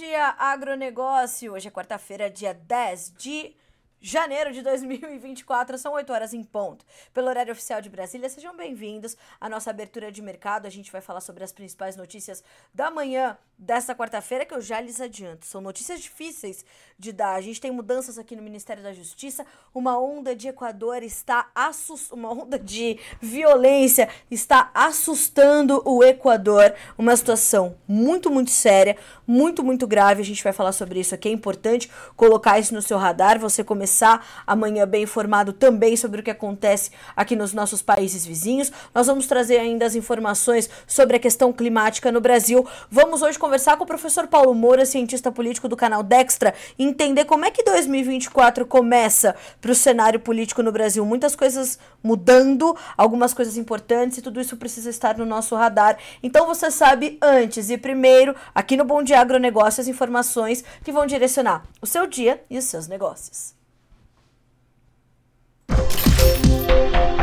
dia agronegócio. Hoje é quarta-feira, dia 10 de janeiro de 2024, são 8 horas em ponto. Pelo horário oficial de Brasília, sejam bem-vindos à nossa abertura de mercado. A gente vai falar sobre as principais notícias da manhã desta quarta-feira, que eu já lhes adianto. São notícias difíceis de dar. A gente tem mudanças aqui no Ministério da Justiça, uma onda de Equador está uma onda de violência está assustando o Equador. Uma situação muito, muito séria, muito, muito grave. A gente vai falar sobre isso aqui. É importante colocar isso no seu radar. Você começar começar amanhã bem informado também sobre o que acontece aqui nos nossos países vizinhos. Nós vamos trazer ainda as informações sobre a questão climática no Brasil. Vamos hoje conversar com o professor Paulo Moura, cientista político do canal Dextra, e entender como é que 2024 começa para o cenário político no Brasil. Muitas coisas mudando, algumas coisas importantes e tudo isso precisa estar no nosso radar. Então você sabe antes e primeiro, aqui no Bom Dia Agronegócio, as informações que vão direcionar o seu dia e os seus negócios. you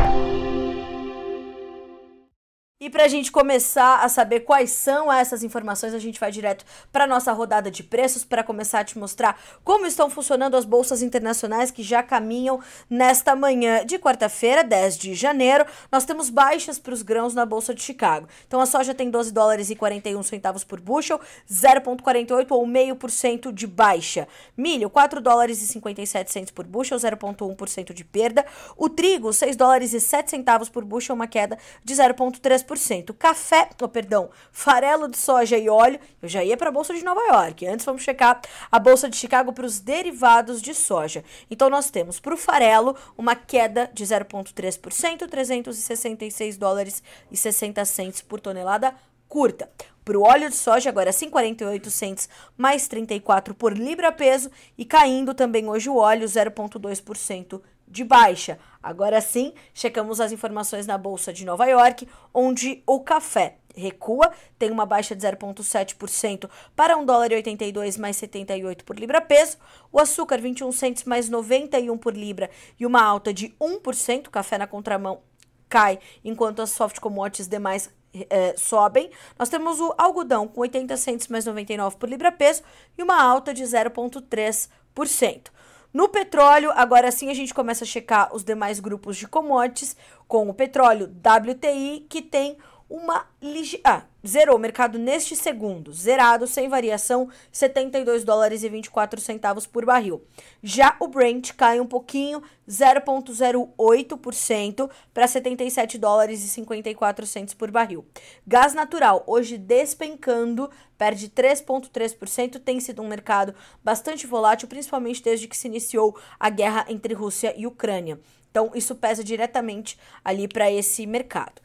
E para a gente começar a saber quais são essas informações, a gente vai direto para nossa rodada de preços para começar a te mostrar como estão funcionando as bolsas internacionais que já caminham nesta manhã de quarta-feira, 10 de janeiro. Nós temos baixas para os grãos na bolsa de Chicago. Então a soja tem 12 dólares e 41 centavos por bushel, 0,48 ou meio por cento de baixa. Milho, 4 dólares e 57 centos por bushel, 0,1% de perda. O trigo, 6 dólares e 7 centavos por bushel, uma queda de 0,3%. 10%. Café, oh, perdão, farelo de soja e óleo, eu já ia para a bolsa de Nova York. Antes vamos checar a bolsa de Chicago para os derivados de soja. Então nós temos para o farelo uma queda de 0,3%, 366 dólares e 60 centes por tonelada curta. Para o óleo de soja, agora 5,48 cents mais 34 por libra peso e caindo também hoje o óleo 0,2% de baixa. Agora sim, checamos as informações na Bolsa de Nova York, onde o café recua, tem uma baixa de 0,7% para 1 dólar e 82 mais 78 por libra peso, o açúcar 21 centos mais 91 por libra e uma alta de 1%, café na contramão cai, enquanto as soft commodities demais é, sobem. Nós temos o algodão com 80 centos mais 99 por libra peso e uma alta de 0,3%. No petróleo, agora sim a gente começa a checar os demais grupos de commodities, com o petróleo WTI, que tem uma ligeira. Ah, zerou o mercado neste segundo, zerado, sem variação, 72 dólares e 24 centavos por barril. Já o Brent cai um pouquinho, 0,08% para 77 dólares e 54 centos por barril. Gás natural, hoje despencando, perde 3,3%, tem sido um mercado bastante volátil, principalmente desde que se iniciou a guerra entre Rússia e Ucrânia. Então, isso pesa diretamente ali para esse mercado.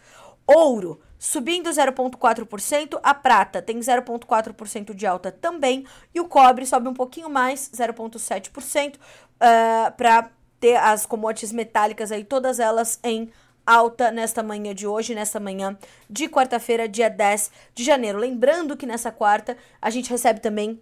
Ouro subindo 0,4%, a prata tem 0,4% de alta também, e o cobre sobe um pouquinho mais, 0,7%, uh, para ter as commodities metálicas aí, todas elas em alta nesta manhã de hoje, nesta manhã de quarta-feira, dia 10 de janeiro. Lembrando que nessa quarta a gente recebe também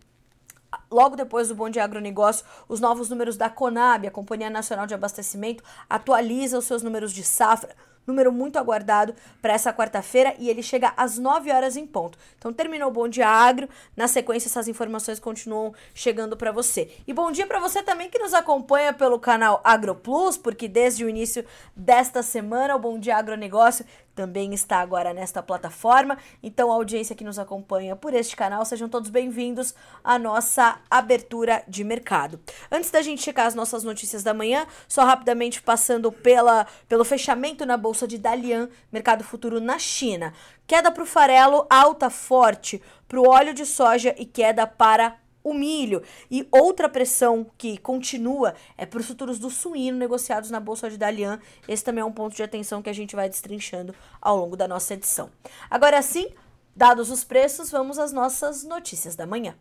Logo depois do Bom Dia Agronegócio, os novos números da Conab, a Companhia Nacional de Abastecimento, atualiza os seus números de safra número muito aguardado para essa quarta-feira e ele chega às 9 horas em ponto. Então terminou o Bom Dia Agro, na sequência essas informações continuam chegando para você. E bom dia para você também que nos acompanha pelo canal Agro Plus, porque desde o início desta semana o Bom Dia Agronegócio também está agora nesta plataforma. Então, a audiência que nos acompanha por este canal, sejam todos bem-vindos à nossa abertura de mercado. Antes da gente checar as nossas notícias da manhã, só rapidamente passando pela, pelo fechamento na bolsa de Dalian, mercado futuro na China. Queda para o farelo, alta forte para o óleo de soja e queda para o milho. E outra pressão que continua é para os futuros do suíno negociados na Bolsa de Dalian. Esse também é um ponto de atenção que a gente vai destrinchando ao longo da nossa edição. Agora sim, dados os preços, vamos às nossas notícias da manhã.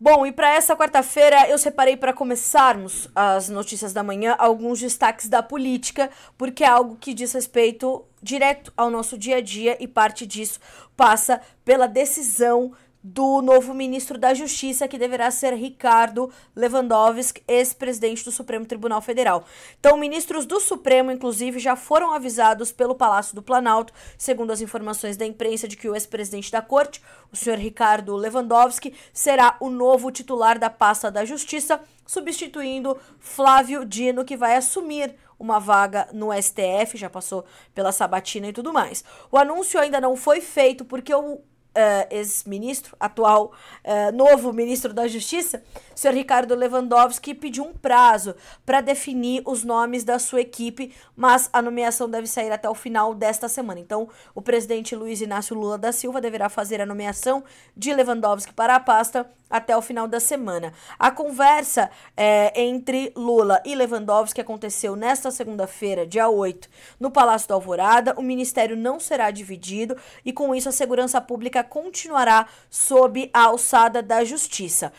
Bom, e para essa quarta-feira eu separei para começarmos as notícias da manhã alguns destaques da política, porque é algo que diz respeito direto ao nosso dia a dia e parte disso passa pela decisão do novo ministro da Justiça, que deverá ser Ricardo Lewandowski, ex-presidente do Supremo Tribunal Federal. Então, ministros do Supremo, inclusive, já foram avisados pelo Palácio do Planalto, segundo as informações da imprensa, de que o ex-presidente da Corte, o senhor Ricardo Lewandowski, será o novo titular da pasta da Justiça, substituindo Flávio Dino, que vai assumir uma vaga no STF, já passou pela sabatina e tudo mais. O anúncio ainda não foi feito porque o uh, ex-ministro, atual uh, novo ministro da Justiça, senhor Ricardo Lewandowski, pediu um prazo para definir os nomes da sua equipe, mas a nomeação deve sair até o final desta semana. Então, o presidente Luiz Inácio Lula da Silva deverá fazer a nomeação de Lewandowski para a pasta até o final da semana. A conversa é, entre Lula e Lewandowski aconteceu nesta segunda-feira, dia 8, no Palácio da Alvorada. O ministério não será dividido e, com isso, a segurança pública continuará sob a alçada da justiça.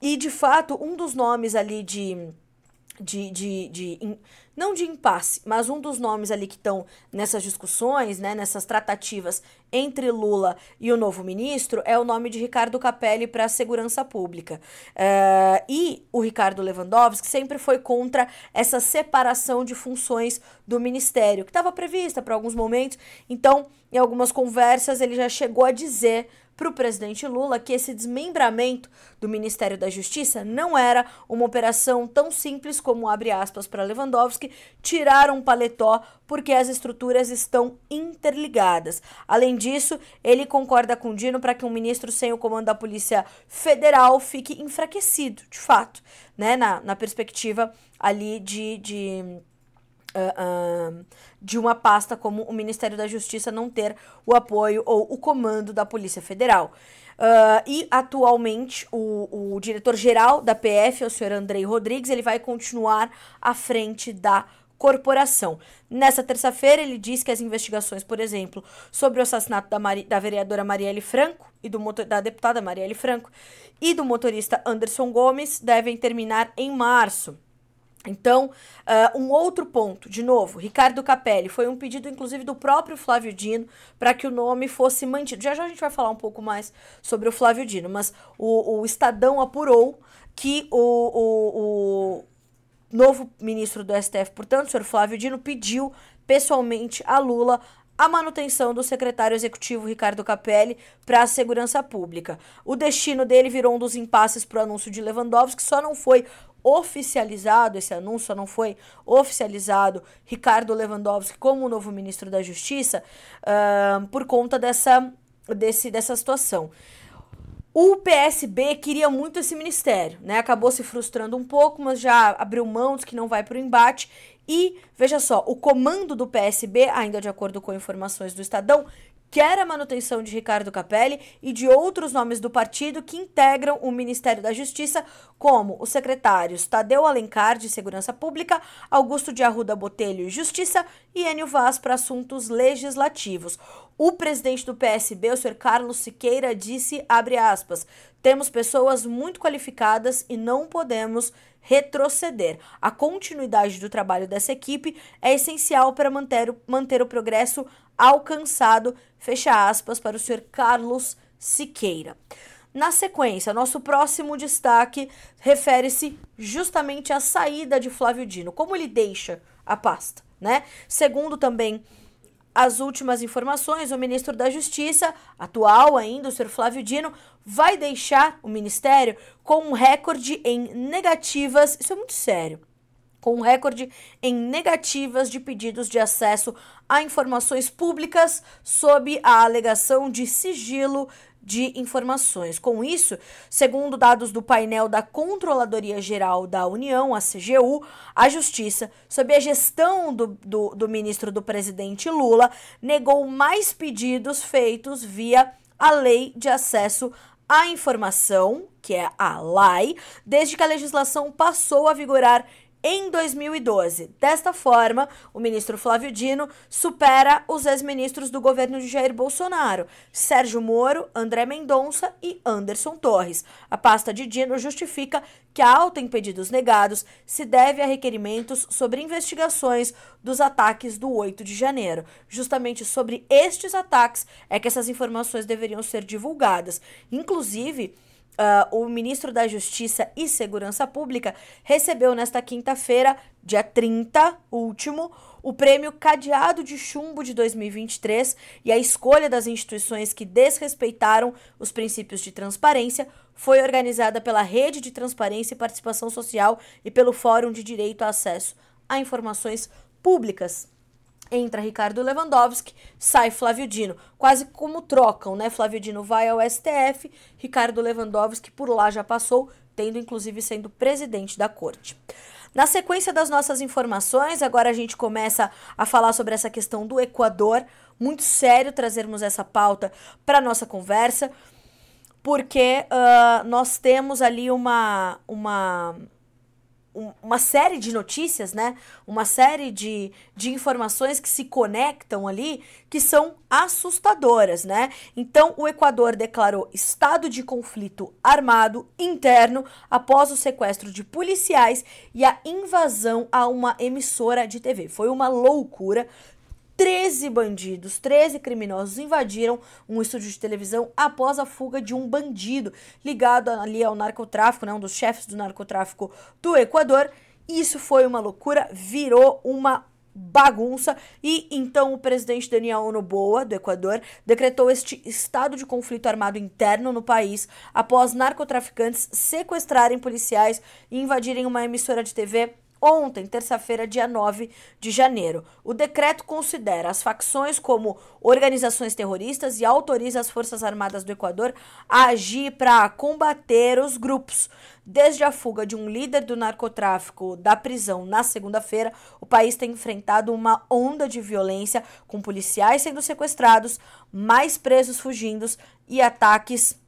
E, de fato, um dos nomes ali de. de, de, de não de impasse, mas um dos nomes ali que estão nessas discussões, né, nessas tratativas entre Lula e o novo ministro é o nome de Ricardo Capelli para a segurança pública. Uh, e o Ricardo Lewandowski sempre foi contra essa separação de funções do ministério, que estava prevista para alguns momentos. Então, em algumas conversas, ele já chegou a dizer para o presidente Lula que esse desmembramento do Ministério da Justiça não era uma operação tão simples como, abre aspas para Lewandowski, tirar um paletó porque as estruturas estão interligadas. Além disso, ele concorda com Dino para que um ministro sem o comando da Polícia Federal fique enfraquecido, de fato, né, na, na perspectiva ali de, de uh, de uma pasta como o Ministério da Justiça não ter o apoio ou o comando da Polícia Federal. Uh, e atualmente o, o diretor-geral da PF, o senhor Andrei Rodrigues, ele vai continuar à frente da corporação. Nessa terça-feira, ele diz que as investigações, por exemplo, sobre o assassinato da, Mari, da vereadora Marielle Franco e do da deputada Marielle Franco e do motorista Anderson Gomes devem terminar em março. Então, uh, um outro ponto, de novo, Ricardo Capelli, foi um pedido, inclusive, do próprio Flávio Dino para que o nome fosse mantido. Já já a gente vai falar um pouco mais sobre o Flávio Dino, mas o, o Estadão apurou que o, o, o novo ministro do STF, portanto, o senhor Flávio Dino, pediu pessoalmente a Lula a manutenção do secretário executivo Ricardo Capelli para a segurança pública. O destino dele virou um dos impasses para o anúncio de Lewandowski, que só não foi oficializado, esse anúncio não foi oficializado, Ricardo Lewandowski como novo ministro da Justiça, uh, por conta dessa, desse, dessa situação. O PSB queria muito esse ministério, né? Acabou se frustrando um pouco, mas já abriu mãos que não vai para o embate. E, veja só, o comando do PSB, ainda de acordo com informações do Estadão, quer a manutenção de Ricardo Capelli e de outros nomes do partido que integram o Ministério da Justiça, como os secretários Tadeu Alencar, de Segurança Pública, Augusto de Arruda Botelho, Justiça e Enio Vaz para assuntos legislativos. O presidente do PSB, o senhor Carlos Siqueira, disse, abre aspas, temos pessoas muito qualificadas e não podemos retroceder. A continuidade do trabalho dessa equipe é essencial para manter o, manter o progresso alcançado, fecha aspas, para o senhor Carlos Siqueira. Na sequência, nosso próximo destaque refere-se justamente à saída de Flávio Dino, como ele deixa a pasta, né? Segundo também as últimas informações, o ministro da Justiça, atual ainda, o senhor Flávio Dino, vai deixar o ministério com um recorde em negativas. Isso é muito sério. Com um recorde em negativas de pedidos de acesso a informações públicas sob a alegação de sigilo de informações. Com isso, segundo dados do painel da Controladoria Geral da União, a CGU, a Justiça, sob a gestão do, do, do ministro do presidente Lula, negou mais pedidos feitos via a Lei de Acesso à Informação, que é a LAI, desde que a legislação passou a vigorar em 2012. Desta forma, o ministro Flávio Dino supera os ex-ministros do governo de Jair Bolsonaro, Sérgio Moro, André Mendonça e Anderson Torres. A pasta de Dino justifica que a alta em pedidos negados se deve a requerimentos sobre investigações dos ataques do 8 de janeiro. Justamente sobre estes ataques é que essas informações deveriam ser divulgadas. Inclusive, Uh, o ministro da Justiça e Segurança Pública recebeu nesta quinta-feira, dia 30, último, o prêmio Cadeado de Chumbo de 2023 e a escolha das instituições que desrespeitaram os princípios de transparência foi organizada pela Rede de Transparência e Participação Social e pelo Fórum de Direito a Acesso a Informações Públicas. Entra Ricardo Lewandowski, sai Flávio Dino. Quase como trocam, né? Flávio Dino vai ao STF, Ricardo Lewandowski por lá já passou, tendo inclusive sendo presidente da corte. Na sequência das nossas informações, agora a gente começa a falar sobre essa questão do Equador. Muito sério trazermos essa pauta para nossa conversa, porque uh, nós temos ali uma, uma uma série de notícias, né? Uma série de, de informações que se conectam ali que são assustadoras, né? Então, o Equador declarou estado de conflito armado interno após o sequestro de policiais e a invasão a uma emissora de TV. Foi uma loucura. 13 bandidos, 13 criminosos invadiram um estúdio de televisão após a fuga de um bandido ligado ali ao narcotráfico, né, um dos chefes do narcotráfico do Equador. Isso foi uma loucura, virou uma bagunça e então o presidente Daniel Noboa, do Equador, decretou este estado de conflito armado interno no país após narcotraficantes sequestrarem policiais e invadirem uma emissora de TV ontem, terça-feira, dia 9 de janeiro. O decreto considera as facções como organizações terroristas e autoriza as Forças Armadas do Equador a agir para combater os grupos. Desde a fuga de um líder do narcotráfico da prisão na segunda-feira, o país tem enfrentado uma onda de violência, com policiais sendo sequestrados, mais presos fugindo e ataques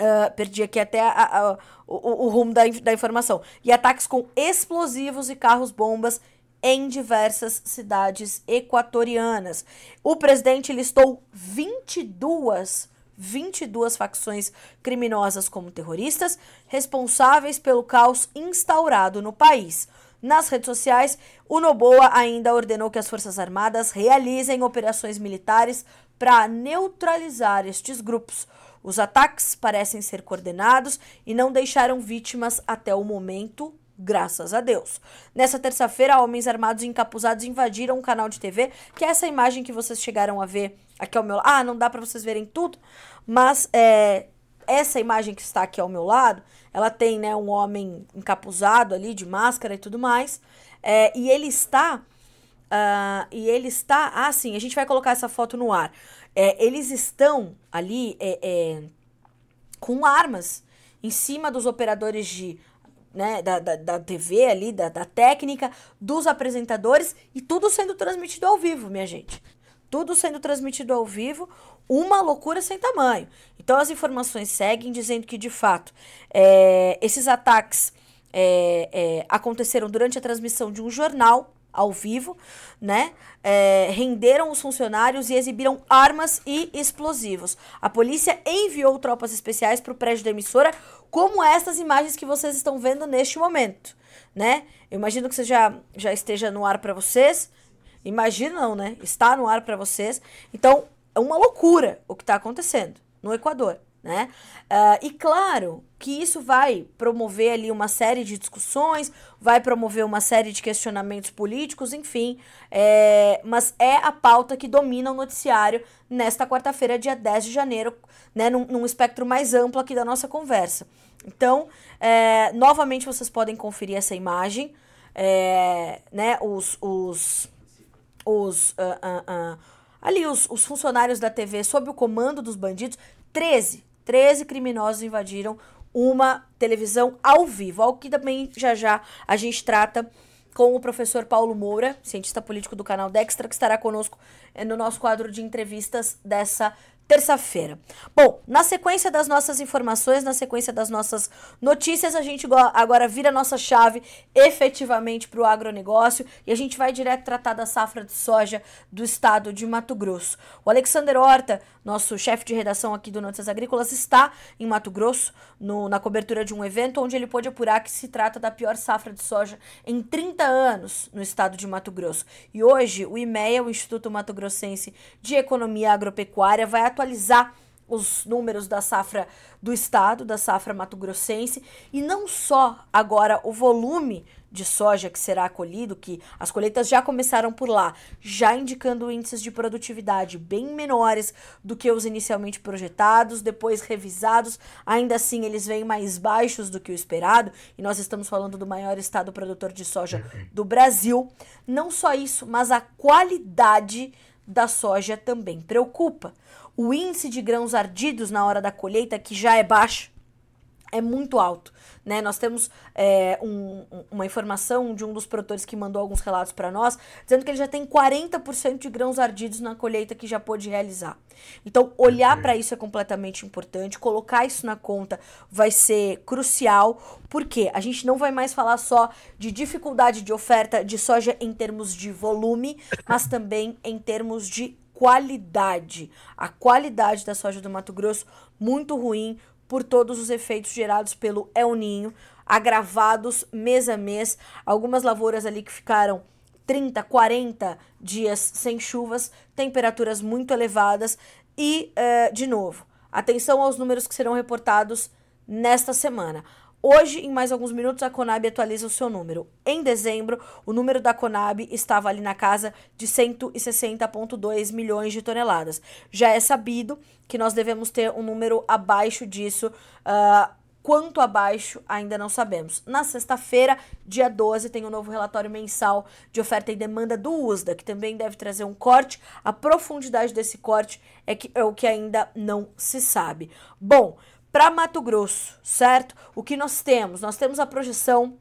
Uh, perdi aqui até a, a, o, o, rumo da, da informação. E ataques com explosivos e carros-bombas em diversas cidades equatorianas. O presidente listou 22 22 facções criminosas como terroristas, responsáveis pelo caos instaurado no país. Nas redes sociais, o Noboa ainda ordenou que as Forças Armadas realizem operações militares para neutralizar estes grupos. Os ataques parecem ser coordenados e não deixaram vítimas até o momento, graças a Deus. Nessa terça-feira, homens armados e encapuzados invadiram um canal de TV, que é essa imagem que vocês chegaram a ver aqui ao meu lado. Ah, não dá para vocês verem tudo, mas é, essa imagem que está aqui ao meu lado, ela tem né, um homem encapuzado ali, de máscara e tudo mais, é, e ele está. Uh, e ele está. Ah, sim, a gente vai colocar essa foto no ar. É, eles estão ali é, é, com armas em cima dos operadores de né, da, da, da TV ali, da, da técnica, dos apresentadores e tudo sendo transmitido ao vivo, minha gente. Tudo sendo transmitido ao vivo, uma loucura sem tamanho. Então as informações seguem dizendo que, de fato, é, esses ataques é, é, aconteceram durante a transmissão de um jornal ao vivo, né? É, renderam os funcionários e exibiram armas e explosivos. A polícia enviou tropas especiais para o prédio da emissora, como essas imagens que vocês estão vendo neste momento, né? Eu imagino que você já, já esteja no ar para vocês. Imagina não, né? Está no ar para vocês. Então, é uma loucura o que está acontecendo no Equador né? Uh, e claro que isso vai promover ali uma série de discussões, vai promover uma série de questionamentos políticos, enfim, é, mas é a pauta que domina o noticiário nesta quarta-feira, dia 10 de janeiro, né, num, num, espectro mais amplo aqui da nossa conversa. Então, é, novamente vocês podem conferir essa imagem, é, né, os, os, os uh, uh, ali os, os funcionários da TV sob o comando dos bandidos, 13, 13 criminosos invadiram uma televisão ao vivo, algo que também já já a gente trata com o professor Paulo Moura, cientista político do canal Dextra, que estará conosco eh, no nosso quadro de entrevistas dessa terça-feira. Bom, na sequência das nossas informações, na sequência das nossas notícias, a gente agora vira nossa chave efetivamente para o agronegócio e a gente vai direto tratar da safra de soja do estado de Mato Grosso. O Alexander Horta, nosso chefe de redação aqui do Notícias Agrícolas, está em Mato Grosso, no, na cobertura de um evento onde ele pôde apurar que se trata da pior safra de soja em 30 anos no estado de Mato Grosso. E hoje, o IMEA, o Instituto Mato Grossense de Economia Agropecuária, vai atuar atualizar os números da safra do estado, da safra mato-grossense, e não só agora o volume de soja que será colhido, que as colheitas já começaram por lá, já indicando índices de produtividade bem menores do que os inicialmente projetados, depois revisados, ainda assim eles vêm mais baixos do que o esperado, e nós estamos falando do maior estado produtor de soja do Brasil. Não só isso, mas a qualidade da soja também preocupa. O índice de grãos ardidos na hora da colheita, que já é baixo, é muito alto. Né? Nós temos é, um, uma informação de um dos produtores que mandou alguns relatos para nós, dizendo que ele já tem 40% de grãos ardidos na colheita que já pôde realizar. Então, olhar para isso é completamente importante, colocar isso na conta vai ser crucial, porque a gente não vai mais falar só de dificuldade de oferta de soja em termos de volume, mas também em termos de qualidade. A qualidade da soja do Mato Grosso muito ruim, por todos os efeitos gerados pelo El Ninho, agravados mês a mês. Algumas lavouras ali que ficaram 30, 40 dias sem chuvas, temperaturas muito elevadas e, uh, de novo, atenção aos números que serão reportados nesta semana. Hoje, em mais alguns minutos, a Conab atualiza o seu número. Em dezembro, o número da Conab estava ali na casa de 160,2 milhões de toneladas. Já é sabido que nós devemos ter um número abaixo disso. Uh, quanto abaixo, ainda não sabemos. Na sexta-feira, dia 12, tem um novo relatório mensal de oferta e demanda do USDA, que também deve trazer um corte. A profundidade desse corte é, que, é o que ainda não se sabe. Bom para Mato Grosso, certo? O que nós temos? Nós temos a projeção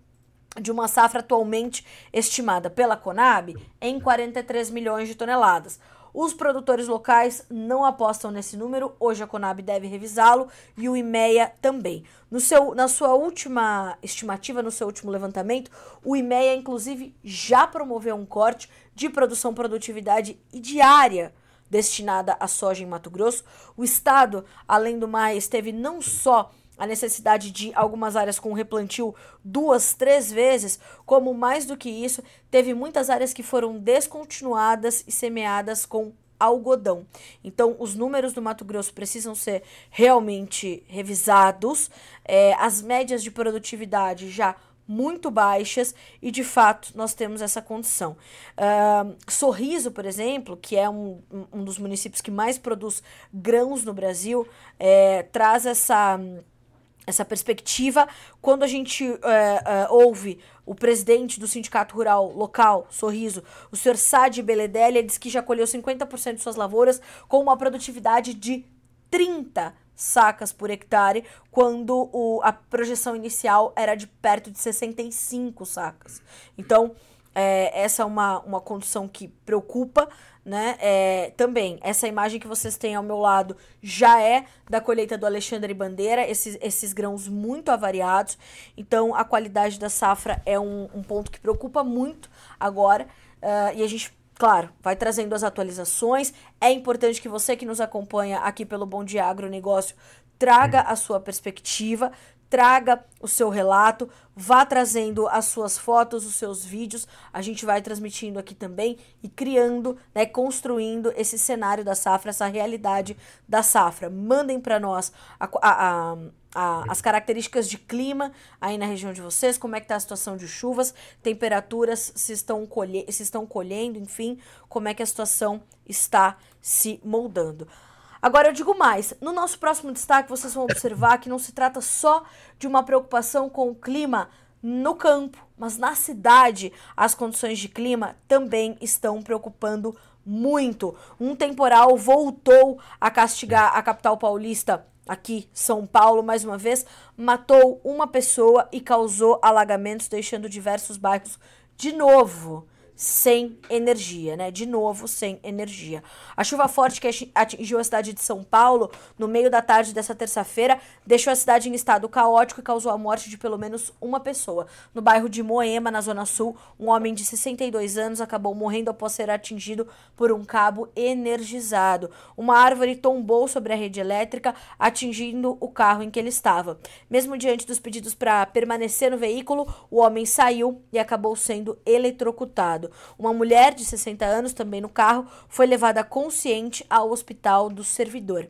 de uma safra atualmente estimada pela Conab em 43 milhões de toneladas. Os produtores locais não apostam nesse número, hoje a Conab deve revisá-lo e o IMEA também. No seu, na sua última estimativa, no seu último levantamento, o IMEA inclusive já promoveu um corte de produção, produtividade e diária destinada à soja em Mato Grosso. O estado, além do mais, teve não só a necessidade de algumas áreas com replantio duas, três vezes, como mais do que isso, teve muitas áreas que foram descontinuadas e semeadas com algodão. Então, os números do Mato Grosso precisam ser realmente revisados. É, as médias de produtividade já muito baixas e de fato nós temos essa condição. Uh, Sorriso, por exemplo, que é um, um dos municípios que mais produz grãos no Brasil, é, traz essa, essa perspectiva quando a gente é, é, ouve o presidente do sindicato rural local, Sorriso, o senhor Sadi Beledelli, ele diz que já colheu 50% de suas lavouras com uma produtividade de 30 sacas por hectare, quando o, a projeção inicial era de perto de 65 sacas. Então, é, essa é uma, uma condição que preocupa, né? É, também, essa imagem que vocês têm ao meu lado já é da colheita do Alexandre Bandeira, esses, esses grãos muito avariados. Então, a qualidade da safra é um, um ponto que preocupa muito agora. Uh, e a gente Claro, vai trazendo as atualizações. É importante que você que nos acompanha aqui pelo Bom Dia Agronegócio traga a sua perspectiva, traga o seu relato, vá trazendo as suas fotos, os seus vídeos. A gente vai transmitindo aqui também e criando, né, construindo esse cenário da safra, essa realidade da safra. Mandem para nós a, a, a as características de clima aí na região de vocês, como é que tá a situação de chuvas, temperaturas, se estão, colhe se estão colhendo, enfim, como é que a situação está se moldando. Agora eu digo mais, no nosso próximo destaque vocês vão observar que não se trata só de uma preocupação com o clima no campo, mas na cidade as condições de clima também estão preocupando muito. Um temporal voltou a castigar a capital paulista aqui, São Paulo, mais uma vez, matou uma pessoa e causou alagamentos, deixando diversos bairros de novo sem energia, né? De novo, sem energia. A chuva forte que atingiu a cidade de São Paulo no meio da tarde dessa terça-feira deixou a cidade em estado caótico e causou a morte de pelo menos uma pessoa. No bairro de Moema, na Zona Sul, um homem de 62 anos acabou morrendo após ser atingido por um cabo energizado. Uma árvore tombou sobre a rede elétrica, atingindo o carro em que ele estava. Mesmo diante dos pedidos para permanecer no veículo, o homem saiu e acabou sendo eletrocutado. Uma mulher de 60 anos, também no carro, foi levada consciente ao hospital do servidor.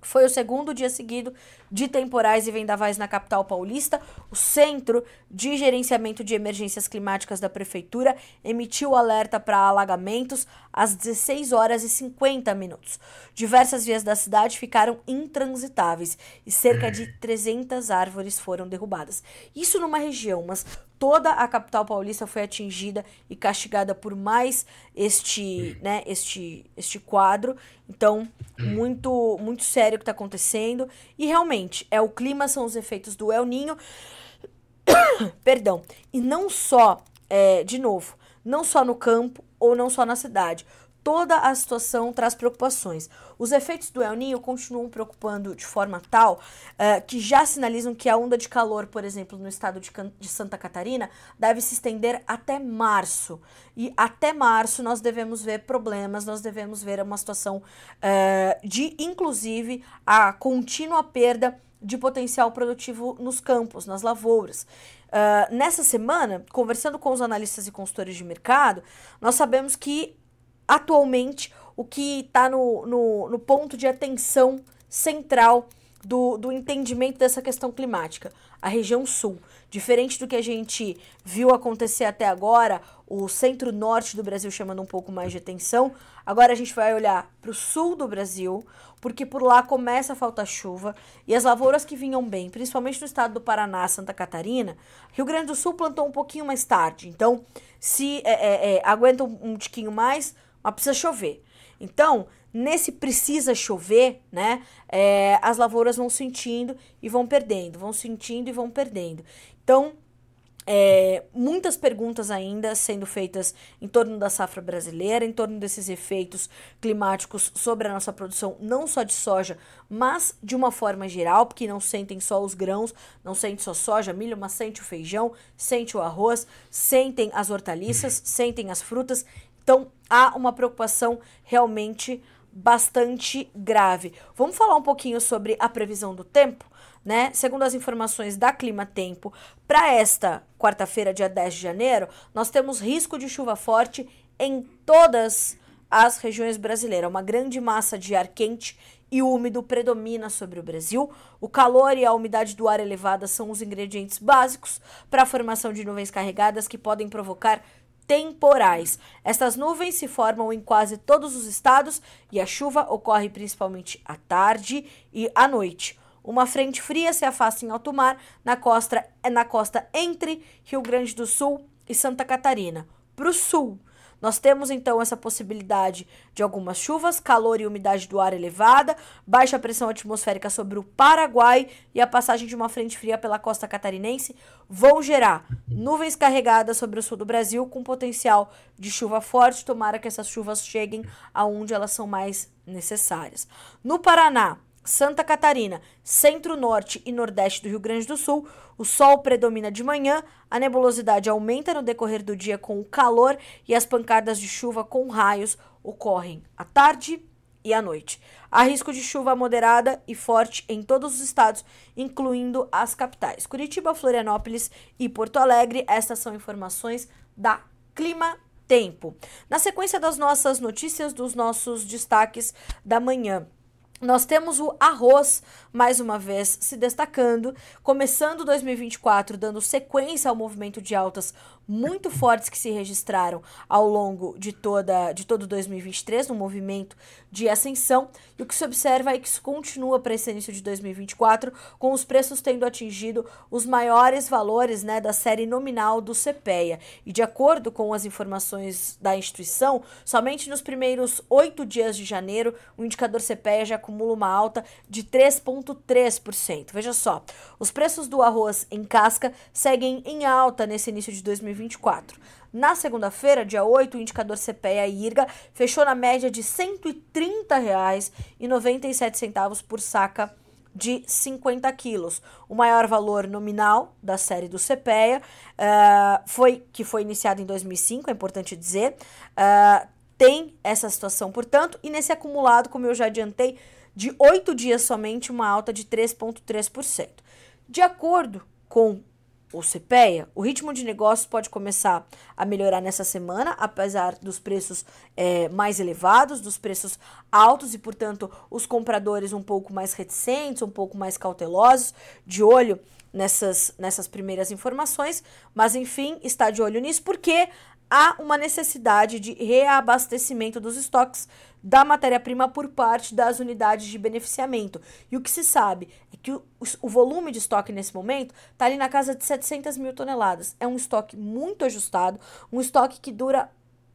Foi o segundo dia seguido de temporais e vendavais na capital paulista. O Centro de Gerenciamento de Emergências Climáticas da Prefeitura emitiu alerta para alagamentos às 16 horas e 50 minutos. Diversas vias da cidade ficaram intransitáveis e cerca de 300 árvores foram derrubadas. Isso numa região, mas toda a capital paulista foi atingida e castigada por mais este, né, este, este quadro. Então, muito, muito sério o que está acontecendo. E realmente, é o clima, são os efeitos do El Ninho. Perdão. E não só, é, de novo, não só no campo ou não só na cidade toda a situação traz preocupações. Os efeitos do El Ninho continuam preocupando de forma tal uh, que já sinalizam que a onda de calor, por exemplo, no estado de, de, Santa Catarina, deve se estender até março. E até março nós devemos ver problemas, nós devemos ver uma situação uh, de, inclusive, a contínua perda de potencial produtivo nos campos, nas lavouras. Uh, nessa semana, conversando com os analistas e consultores de mercado, nós sabemos que atualmente o que está no, no, no, ponto de atenção central do, do entendimento dessa questão climática, a região sul. Diferente do que a gente viu acontecer até agora, o centro-norte do Brasil chamando um pouco mais de atenção, agora a gente vai olhar para o sul do Brasil, porque por lá começa a faltar chuva e as lavouras que vinham bem, principalmente no estado do Paraná, Santa Catarina, Rio Grande do Sul plantou um pouquinho mais tarde. Então, se é, é, é, aguenta um, um tiquinho mais, mas precisa chover. Então, nesse precisa chover, né? É, as lavouras vão sentindo e vão perdendo, vão sentindo e vão perdendo. Então, é, muitas perguntas ainda sendo feitas em torno da safra brasileira, em torno desses efeitos climáticos sobre a nossa produção, não só de soja, mas de uma forma geral, porque não sentem só os grãos, não sente só soja, milho, mas sente o feijão, sente o arroz, sentem as hortaliças, sentem as frutas então, há uma preocupação realmente bastante grave. Vamos falar um pouquinho sobre a previsão do tempo? Né? Segundo as informações da Clima Tempo, para esta quarta-feira, dia 10 de janeiro, nós temos risco de chuva forte em todas as regiões brasileiras. Uma grande massa de ar quente e úmido predomina sobre o Brasil. O calor e a umidade do ar elevada são os ingredientes básicos para a formação de nuvens carregadas que podem provocar temporais. Estas nuvens se formam em quase todos os estados e a chuva ocorre principalmente à tarde e à noite. Uma frente fria se afasta em alto mar na costa, na costa entre Rio Grande do Sul e Santa Catarina. Para o sul, nós temos então essa possibilidade de algumas chuvas, calor e umidade do ar elevada, baixa pressão atmosférica sobre o Paraguai e a passagem de uma frente fria pela costa catarinense vão gerar nuvens carregadas sobre o sul do Brasil com potencial de chuva forte. Tomara que essas chuvas cheguem aonde elas são mais necessárias. No Paraná, Santa Catarina, centro-norte e nordeste do Rio Grande do Sul, o sol predomina de manhã, a nebulosidade aumenta no decorrer do dia com o calor e as pancadas de chuva com raios ocorrem à tarde e à noite. Há risco de chuva moderada e forte em todos os estados, incluindo as capitais Curitiba, Florianópolis e Porto Alegre. Estas são informações da Clima Tempo. Na sequência das nossas notícias, dos nossos destaques da manhã. Nós temos o arroz, mais uma vez, se destacando, começando 2024, dando sequência ao movimento de altas muito fortes que se registraram ao longo de, toda, de todo 2023, no movimento de ascensão. E o que se observa é que isso continua para esse início de 2024, com os preços tendo atingido os maiores valores né, da série nominal do CPEA. E de acordo com as informações da instituição, somente nos primeiros oito dias de janeiro, o indicador CPEA já acumula uma alta de 3,3%. Veja só, os preços do arroz em casca seguem em alta nesse início de 2024. Na segunda-feira, dia 8, o indicador CPEA IRGA fechou na média de R$ 130,97 por saca de 50 quilos. O maior valor nominal da série do CPEA uh, foi que foi iniciado em 2005, é importante dizer. Uh, tem essa situação, portanto, e nesse acumulado, como eu já adiantei, de oito dias somente, uma alta de 3,3%. De acordo com o CPEA, o ritmo de negócios pode começar a melhorar nessa semana, apesar dos preços é, mais elevados, dos preços altos e, portanto, os compradores um pouco mais reticentes, um pouco mais cautelosos, de olho nessas, nessas primeiras informações, mas enfim, está de olho nisso porque há uma necessidade de reabastecimento dos estoques da matéria-prima por parte das unidades de beneficiamento. E o que se sabe que o, o volume de estoque nesse momento está ali na casa de 700 mil toneladas. É um estoque muito ajustado, um estoque que dura,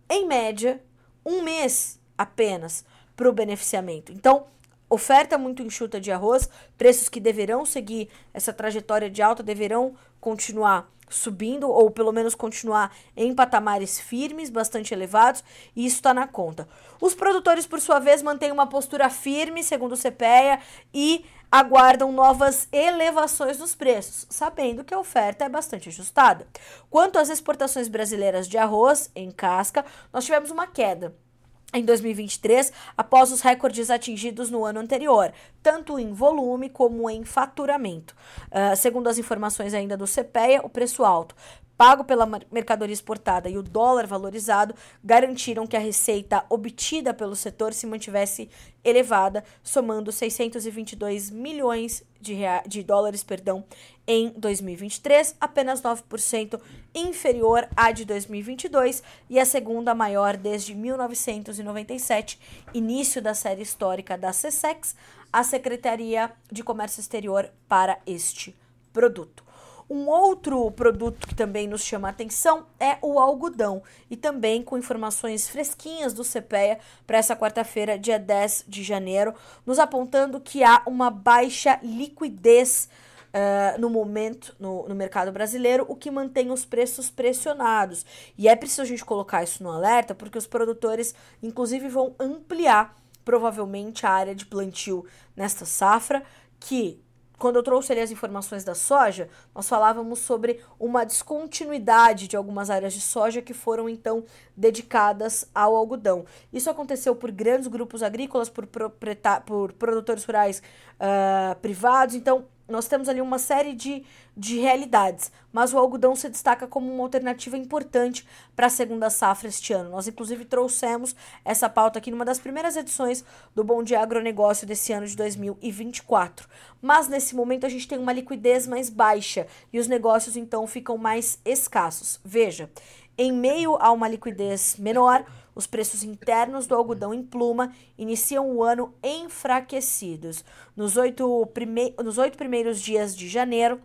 em média, um mês apenas para o beneficiamento. Então, oferta muito enxuta de arroz, preços que deverão seguir essa trajetória de alta, deverão continuar subindo ou pelo menos continuar em patamares firmes, bastante elevados, e isso está na conta. Os produtores, por sua vez, mantêm uma postura firme, segundo o CPEA, e aguardam novas elevações nos preços, sabendo que a oferta é bastante ajustada. Quanto às exportações brasileiras de arroz em casca, nós tivemos uma queda em 2023, após os recordes atingidos no ano anterior, tanto em volume como em faturamento. Uh, segundo as informações ainda do CPEA, o preço alto pago pela mercadoria exportada e o dólar valorizado garantiram que a receita obtida pelo setor se mantivesse elevada, somando 622 milhões de, de dólares perdão, em 2023, apenas 9% inferior à de 2022 e a segunda maior desde 1997, início da série histórica da CSEX, a Secretaria de Comércio Exterior para este produto. Um outro produto que também nos chama a atenção é o algodão, e também com informações fresquinhas do CPEA para essa quarta-feira, dia 10 de janeiro, nos apontando que há uma baixa liquidez Uh, no momento no, no, mercado brasileiro, o que mantém os preços pressionados. E é preciso a gente colocar isso no alerta, porque os produtores, inclusive, vão ampliar provavelmente a área de plantio nesta safra, que quando eu trouxe ali as informações da soja, nós falávamos sobre uma descontinuidade de algumas áreas de soja que foram então dedicadas ao algodão. Isso aconteceu por grandes grupos agrícolas, por, por produtores rurais uh, privados. Então, nós temos ali uma série de, de realidades, mas o algodão se destaca como uma alternativa importante para a segunda safra este ano. Nós, inclusive, trouxemos essa pauta aqui numa das primeiras edições do Bom Dia Agronegócio desse ano de 2024. Mas nesse momento a gente tem uma liquidez mais baixa e os negócios então ficam mais escassos. Veja, em meio a uma liquidez menor, os preços internos do algodão em pluma iniciam o ano enfraquecidos. Nos oito, prime... Nos oito primeiros dias de janeiro,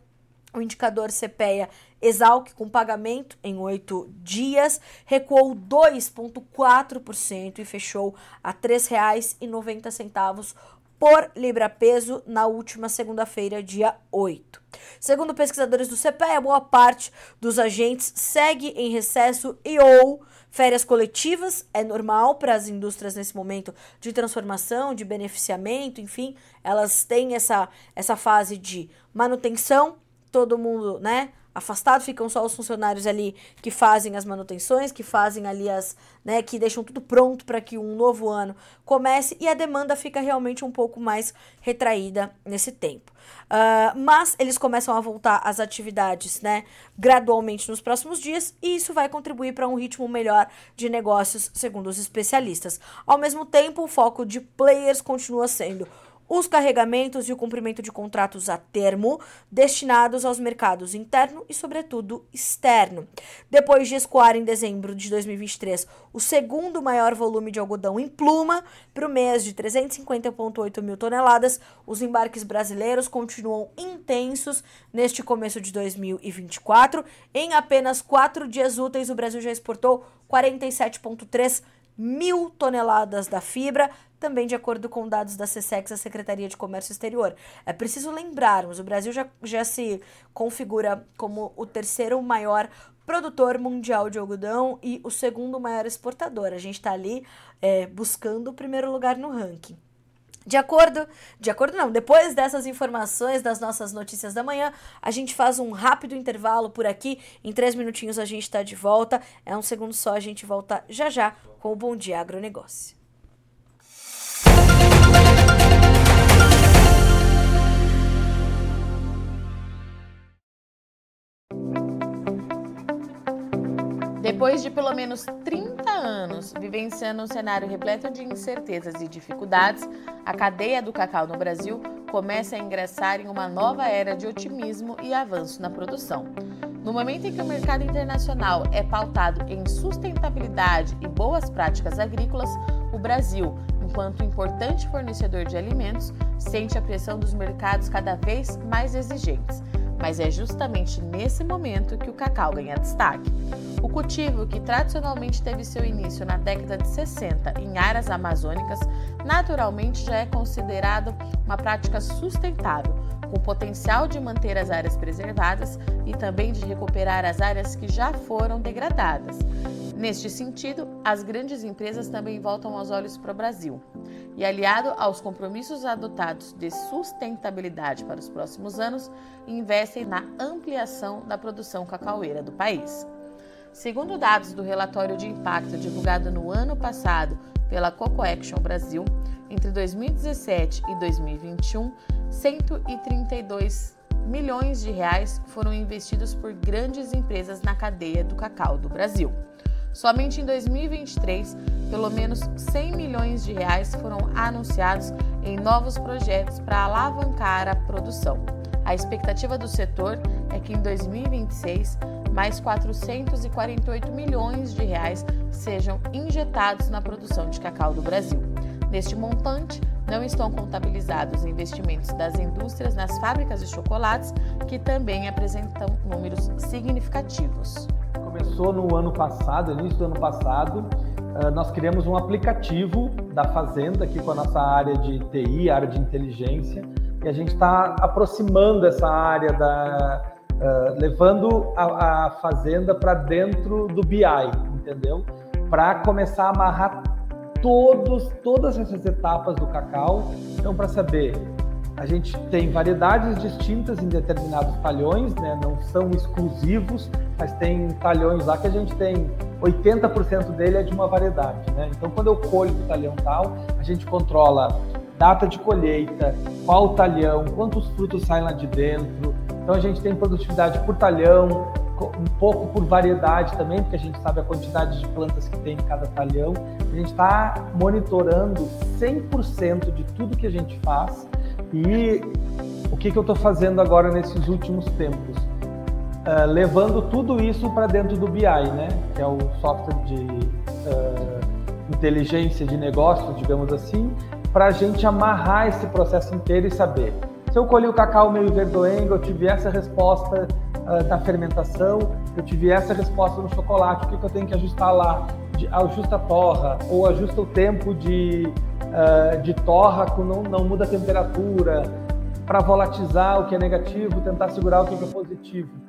o indicador CPEA Exalc, com pagamento em oito dias, recuou 2,4% e fechou a R$ 3,90 por libra-peso na última segunda-feira, dia 8. Segundo pesquisadores do CPEA, boa parte dos agentes segue em recesso e ou Férias coletivas. É normal para as indústrias nesse momento de transformação, de beneficiamento, enfim, elas têm essa, essa fase de manutenção, todo mundo, né, afastado, ficam só os funcionários ali que fazem as manutenções, que fazem ali as, né, que deixam tudo pronto para que um novo ano comece e a demanda fica realmente um pouco mais retraída nesse tempo. Uh, mas eles começam a voltar às atividades, né, gradualmente nos próximos dias e isso vai contribuir para um ritmo melhor de negócios, segundo os especialistas. Ao mesmo tempo, o foco de players continua sendo os carregamentos e o cumprimento de contratos a termo destinados aos mercados interno e, sobretudo, externo. Depois de escoar em dezembro de 2023 o segundo maior volume de algodão em pluma para o mês de 350,8 mil toneladas, os embarques brasileiros continuam intensos neste começo de 2024. Em apenas quatro dias úteis, o Brasil já exportou 47,3 mil toneladas da fibra, também de acordo com dados da CSEX, a Secretaria de Comércio Exterior. É preciso lembrarmos, o Brasil já, já se configura como o terceiro maior produtor mundial de algodão e o segundo maior exportador. A gente está ali é, buscando o primeiro lugar no ranking. De acordo, de acordo não, depois dessas informações das nossas notícias da manhã, a gente faz um rápido intervalo por aqui. Em três minutinhos a gente está de volta. É um segundo só, a gente volta já já com o Bom Dia Agronegócio. Depois de pelo menos 30 anos vivenciando um cenário repleto de incertezas e dificuldades, a cadeia do cacau no Brasil começa a ingressar em uma nova era de otimismo e avanço na produção. No momento em que o mercado internacional é pautado em sustentabilidade e boas práticas agrícolas, o Brasil, enquanto importante fornecedor de alimentos, sente a pressão dos mercados cada vez mais exigentes mas é justamente nesse momento que o cacau ganha destaque. O cultivo, que tradicionalmente teve seu início na década de 60 em áreas amazônicas, naturalmente já é considerado uma prática sustentável, com potencial de manter as áreas preservadas e também de recuperar as áreas que já foram degradadas. Neste sentido, as grandes empresas também voltam os olhos para o Brasil. E aliado aos compromissos adotados de sustentabilidade para os próximos anos, investem na ampliação da produção cacaueira do país. Segundo dados do relatório de impacto divulgado no ano passado pela Coco Action Brasil, entre 2017 e 2021, 132 milhões de reais foram investidos por grandes empresas na cadeia do cacau do Brasil. Somente em 2023, pelo menos 100 milhões de reais foram anunciados em novos projetos para alavancar a produção. A expectativa do setor é que em 2026 mais 448 milhões de reais sejam injetados na produção de cacau do Brasil. Neste montante, não estão contabilizados investimentos das indústrias nas fábricas de chocolates, que também apresentam números significativos. Começou no ano passado, início do ano passado, eh, nós criamos um aplicativo da Fazenda aqui com a nossa área de TI, área de inteligência, e a gente está aproximando essa área da, uh, levando a, a Fazenda para dentro do BI, entendeu? Para começar a amarrar todos, todas essas etapas do cacau. Então, para saber, a gente tem variedades distintas em determinados talhões, né? não são exclusivos, mas tem talhões lá que a gente tem 80% dele é de uma variedade. Né? Então, quando eu colho do talhão tal, a gente controla data de colheita, qual talhão, quantos frutos saem lá de dentro. Então, a gente tem produtividade por talhão, um pouco por variedade também, porque a gente sabe a quantidade de plantas que tem em cada talhão. A gente está monitorando 100% de tudo que a gente faz e o que, que eu estou fazendo agora nesses últimos tempos? Uh, levando tudo isso para dentro do BI, né? que é o software de uh, inteligência de negócios, digamos assim, para a gente amarrar esse processo inteiro e saber. Se eu colhi o cacau meio verdoengo, eu tive essa resposta uh, da fermentação, eu tive essa resposta no chocolate, o que, que eu tenho que ajustar lá? De, ajusta a torra, ou ajusta o tempo de, uh, de torra, com não, não muda a temperatura, para volatilizar o que é negativo, tentar segurar o que é positivo.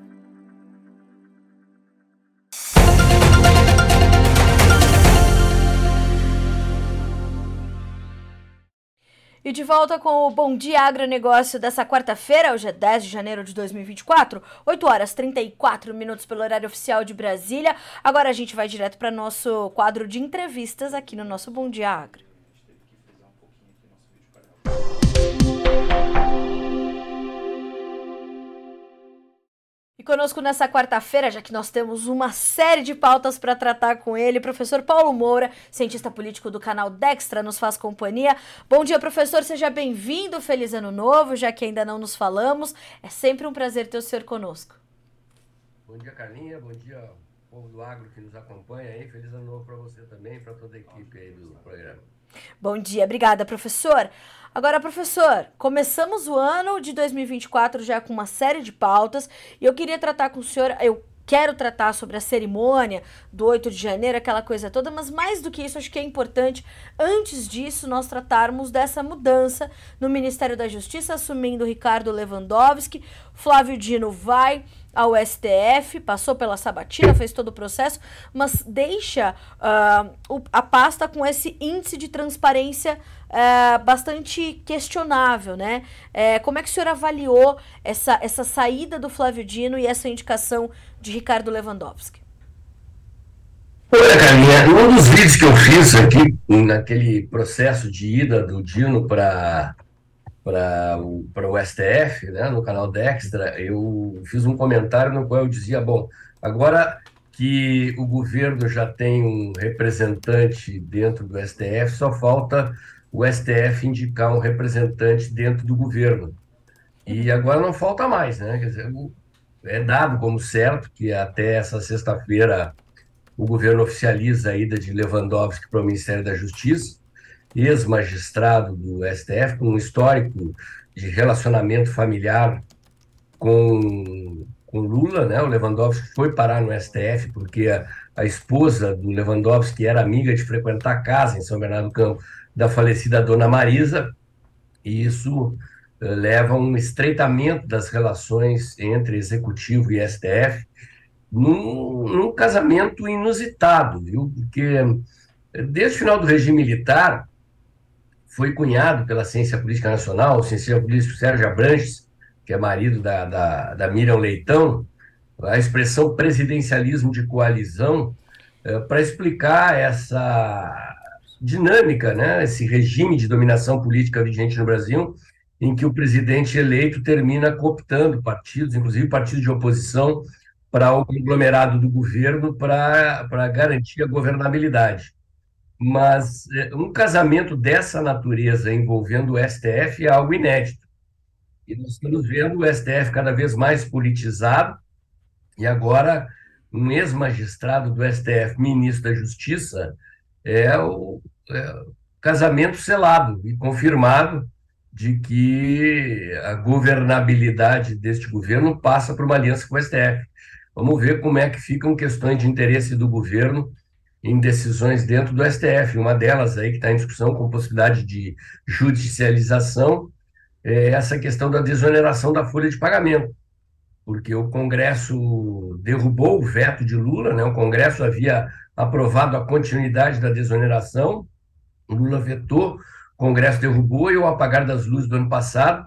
E de volta com o Bom Dia Agronegócio dessa quarta-feira, hoje é 10 de janeiro de 2024, 8 horas 34 minutos pelo horário oficial de Brasília. Agora a gente vai direto para nosso quadro de entrevistas aqui no nosso Bom Dia Agro. E conosco nessa quarta-feira, já que nós temos uma série de pautas para tratar com ele, professor Paulo Moura, cientista político do canal Dextra, nos faz companhia. Bom dia, professor, seja bem-vindo, feliz ano novo, já que ainda não nos falamos. É sempre um prazer ter o senhor conosco. Bom dia, Carlinha, bom dia, povo do agro que nos acompanha aí. Feliz ano novo para você também para toda a equipe aí do programa. Bom dia, obrigada, professor. Agora, professor, começamos o ano de 2024 já com uma série de pautas e eu queria tratar com o senhor. Eu quero tratar sobre a cerimônia do 8 de janeiro, aquela coisa toda, mas mais do que isso, acho que é importante, antes disso, nós tratarmos dessa mudança no Ministério da Justiça, assumindo Ricardo Lewandowski. Flávio Dino vai ao STF, passou pela sabatina, fez todo o processo, mas deixa uh, a pasta com esse índice de transparência uh, bastante questionável, né? Uh, como é que o senhor avaliou essa, essa saída do Flávio Dino e essa indicação de Ricardo Lewandowski? Olha, Carlinha, um dos vídeos que eu fiz aqui, naquele processo de ida do Dino para para o STF, né, no canal Dextra, eu fiz um comentário no qual eu dizia, bom, agora que o governo já tem um representante dentro do STF, só falta o STF indicar um representante dentro do governo. E agora não falta mais, né? Quer dizer, é dado como certo que até essa sexta-feira o governo oficializa a ida de Lewandowski para o Ministério da Justiça ex-magistrado do STF, com um histórico de relacionamento familiar com, com Lula, né? O Lewandowski foi parar no STF porque a, a esposa do Lewandowski era amiga de frequentar a casa em São Bernardo do Campo da falecida dona Marisa, e isso uh, leva a um estreitamento das relações entre executivo e STF, num, num casamento inusitado, viu? Porque desde o final do regime militar, foi cunhado pela Ciência Política Nacional, o cientista político Sérgio Abranches, que é marido da, da, da Miriam Leitão, a expressão presidencialismo de coalizão, é, para explicar essa dinâmica, né, esse regime de dominação política vigente no Brasil, em que o presidente eleito termina cooptando partidos, inclusive partidos de oposição, para o conglomerado do governo para garantir a governabilidade mas é, um casamento dessa natureza envolvendo o STF é algo inédito. E nós estamos vendo o STF cada vez mais politizado, e agora um ex-magistrado do STF, ministro da Justiça, é o, é casamento selado e confirmado de que a governabilidade deste governo passa por uma aliança com o STF. Vamos ver como é que ficam questões de interesse do governo em decisões dentro do STF. Uma delas aí que está em discussão com possibilidade de judicialização é essa questão da desoneração da folha de pagamento, porque o Congresso derrubou o veto de Lula, né? O Congresso havia aprovado a continuidade da desoneração, Lula vetou, o Congresso derrubou e o apagar das luzes do ano passado,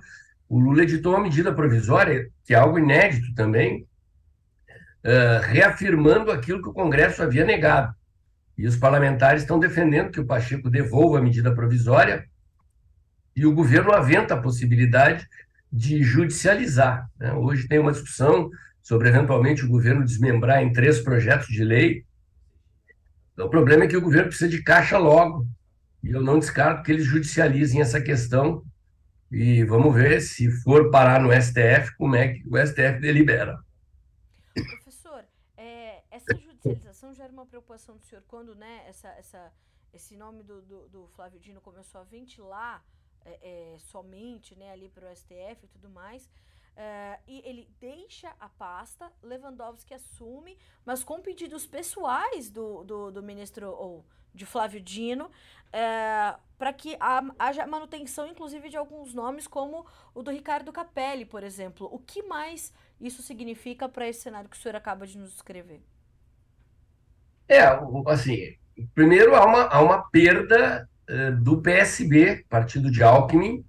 o Lula editou uma medida provisória, que é algo inédito também, uh, reafirmando aquilo que o Congresso havia negado e os parlamentares estão defendendo que o Pacheco devolva a medida provisória e o governo aventa a possibilidade de judicializar. Né? Hoje tem uma discussão sobre eventualmente o governo desmembrar em três projetos de lei. Então, o problema é que o governo precisa de caixa logo, e eu não descarto que eles judicializem essa questão. E vamos ver se for parar no STF, como é que o STF delibera. Professor, é, essa era uma preocupação do senhor quando né, essa, essa, esse nome do, do, do Flávio Dino começou a ventilar é, é, somente né, ali para o STF e tudo mais. É, e ele deixa a pasta, Lewandowski assume, mas com pedidos pessoais do, do, do ministro ou de Flávio Dino, é, para que haja manutenção, inclusive, de alguns nomes, como o do Ricardo Capelli, por exemplo. O que mais isso significa para esse cenário que o senhor acaba de nos descrever? É, assim, primeiro há uma, há uma perda uh, do PSB, partido de Alckmin,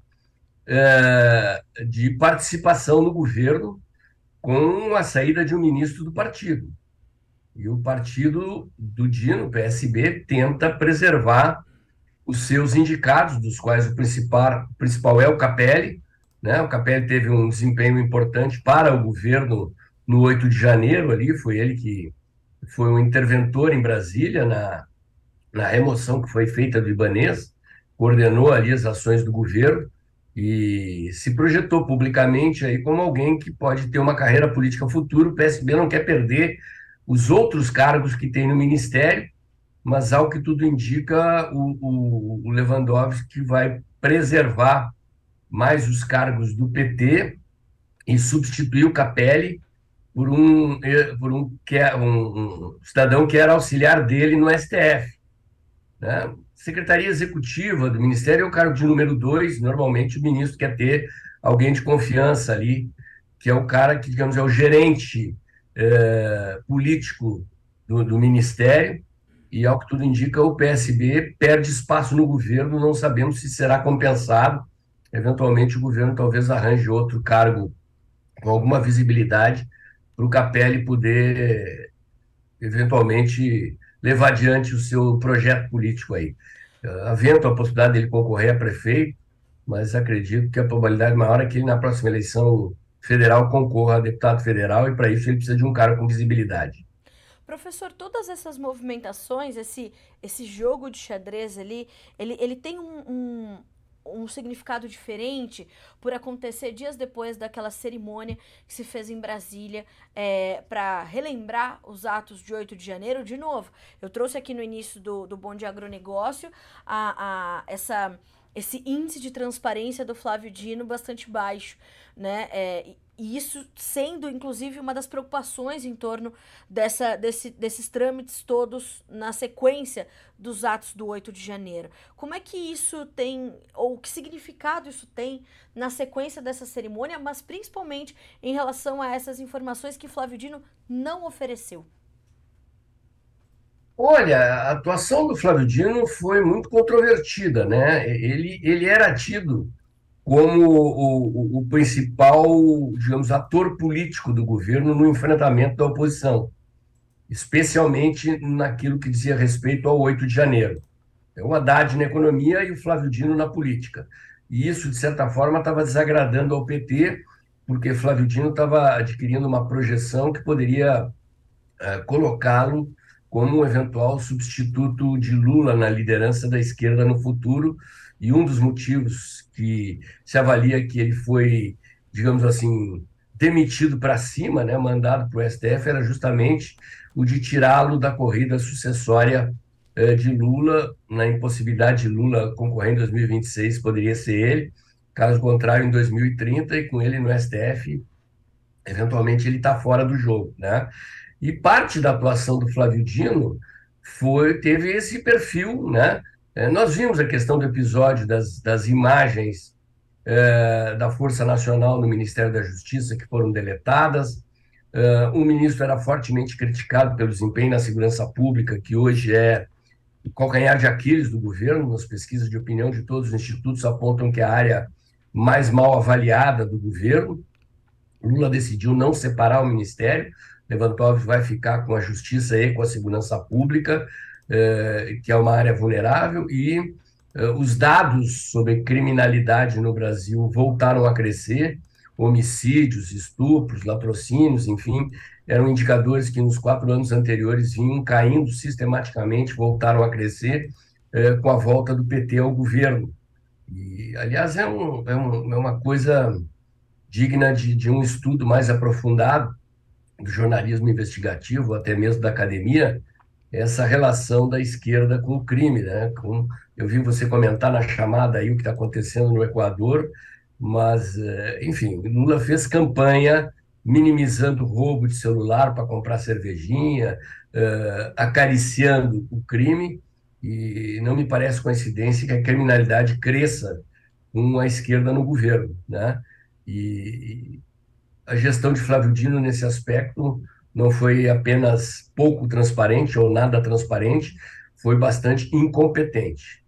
uh, de participação no governo com a saída de um ministro do partido. E o partido do Dino, PSB, tenta preservar os seus indicados, dos quais o principal, o principal é o Capelli. Né? O Capelli teve um desempenho importante para o governo no 8 de janeiro, ali, foi ele que foi um interventor em Brasília na, na remoção que foi feita do Ibanês, coordenou ali as ações do governo e se projetou publicamente aí como alguém que pode ter uma carreira política futura. O PSB não quer perder os outros cargos que tem no ministério, mas ao que tudo indica, o, o, o Lewandowski vai preservar mais os cargos do PT e substituir o Capelli por um, por um, que é um, um cidadão que era auxiliar dele no STF. Né? Secretaria Executiva do Ministério é o cargo de número dois, normalmente o ministro quer ter alguém de confiança ali, que é o cara que, digamos, é o gerente é, político do, do Ministério, e, ao que tudo indica, o PSB perde espaço no governo, não sabemos se será compensado. Eventualmente, o governo talvez arranje outro cargo com alguma visibilidade para o Capelli poder, eventualmente, levar adiante o seu projeto político aí. Havendo a possibilidade dele concorrer a prefeito, mas acredito que a probabilidade maior é que ele, na próxima eleição federal, concorra a deputado federal, e para isso ele precisa de um cara com visibilidade. Professor, todas essas movimentações, esse, esse jogo de xadrez ali, ele, ele tem um, um, um significado diferente por acontecer dias depois daquela cerimônia que se fez em Brasília é, para relembrar os atos de 8 de janeiro. De novo, eu trouxe aqui no início do, do Bom de Agronegócio a, a, essa, esse índice de transparência do Flávio Dino bastante baixo, né? É, e isso sendo, inclusive, uma das preocupações em torno dessa, desse, desses trâmites todos na sequência dos atos do 8 de janeiro. Como é que isso tem, ou que significado isso tem na sequência dessa cerimônia, mas principalmente em relação a essas informações que Flávio Dino não ofereceu? Olha, a atuação do Flávio Dino foi muito controvertida, né? Ele, ele era tido como o, o, principal, digamos, ator político do governo no enfrentamento da oposição, especialmente naquilo que dizia respeito ao 8 de janeiro. É o Haddad na economia e o Flávio Dino na política. E isso, de certa forma, estava desagradando ao PT, porque Flávio Dino estava adquirindo uma projeção que poderia uh, colocá-lo como um eventual substituto de Lula na liderança da esquerda no futuro, e um dos motivos que se avalia que ele foi, digamos assim, demitido para cima, né, mandado para o STF, era justamente o de tirá-lo da corrida sucessória eh, de Lula, na impossibilidade de Lula concorrer em 2026, poderia ser ele, caso contrário, em 2030, e com ele no STF, eventualmente ele está fora do jogo. Né? E parte da atuação do Flávio Dino foi, teve esse perfil, né? É, nós vimos a questão do episódio das, das imagens é, da Força Nacional no Ministério da Justiça que foram deletadas. É, o ministro era fortemente criticado pelo desempenho na segurança pública, que hoje é o calcanhar de Aquiles do governo. Nas pesquisas de opinião de todos os institutos apontam que é a área mais mal avaliada do governo. Lula decidiu não separar o ministério. Lewandowski vai ficar com a justiça e com a segurança pública. Eh, que é uma área vulnerável, e eh, os dados sobre criminalidade no Brasil voltaram a crescer, homicídios, estupros, latrocínios, enfim, eram indicadores que nos quatro anos anteriores vinham caindo sistematicamente, voltaram a crescer eh, com a volta do PT ao governo. E, aliás, é, um, é, um, é uma coisa digna de, de, um estudo mais aprofundado do jornalismo investigativo, até mesmo da academia, essa relação da esquerda com o crime, né? Com, eu vi você comentar na chamada aí o que está acontecendo no Equador, mas, eh, enfim, Lula fez campanha minimizando o roubo de celular para comprar cervejinha, uh, acariciando o crime, e não me parece coincidência que a criminalidade cresça com a esquerda no governo, né? E a gestão de Flávio Dino nesse aspecto não foi apenas pouco transparente ou nada transparente, foi bastante incompetente.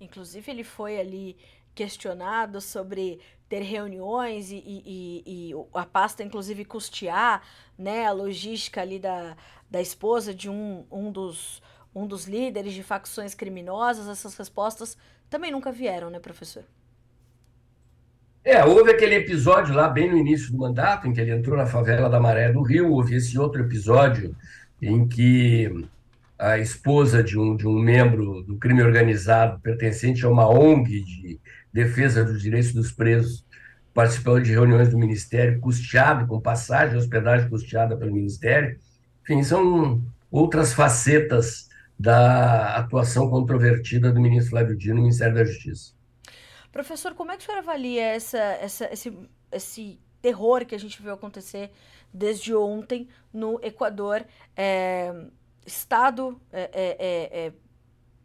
Inclusive, ele foi ali questionado sobre ter reuniões e, e, e, a pasta, inclusive, custear né, a logística ali da, da esposa de um, um, dos, um dos líderes de facções criminosas. Essas respostas também nunca vieram, né, professor? É, houve aquele episódio lá bem no início do mandato, em que ele entrou na favela da Maré do Rio, houve esse outro episódio em que a esposa de um, de um membro do crime organizado pertencente a uma ONG de defesa dos direitos dos presos participou de reuniões do Ministério, custeado, com passagem, hospedagem custeada pelo Ministério. Enfim, são outras facetas da atuação controvertida do ministro Flávio Dino no Ministério da Justiça. Professor, como é que o senhor avalia essa, essa, esse, esse terror que a gente viu acontecer desde ontem no Equador? É, estado é, é, é, é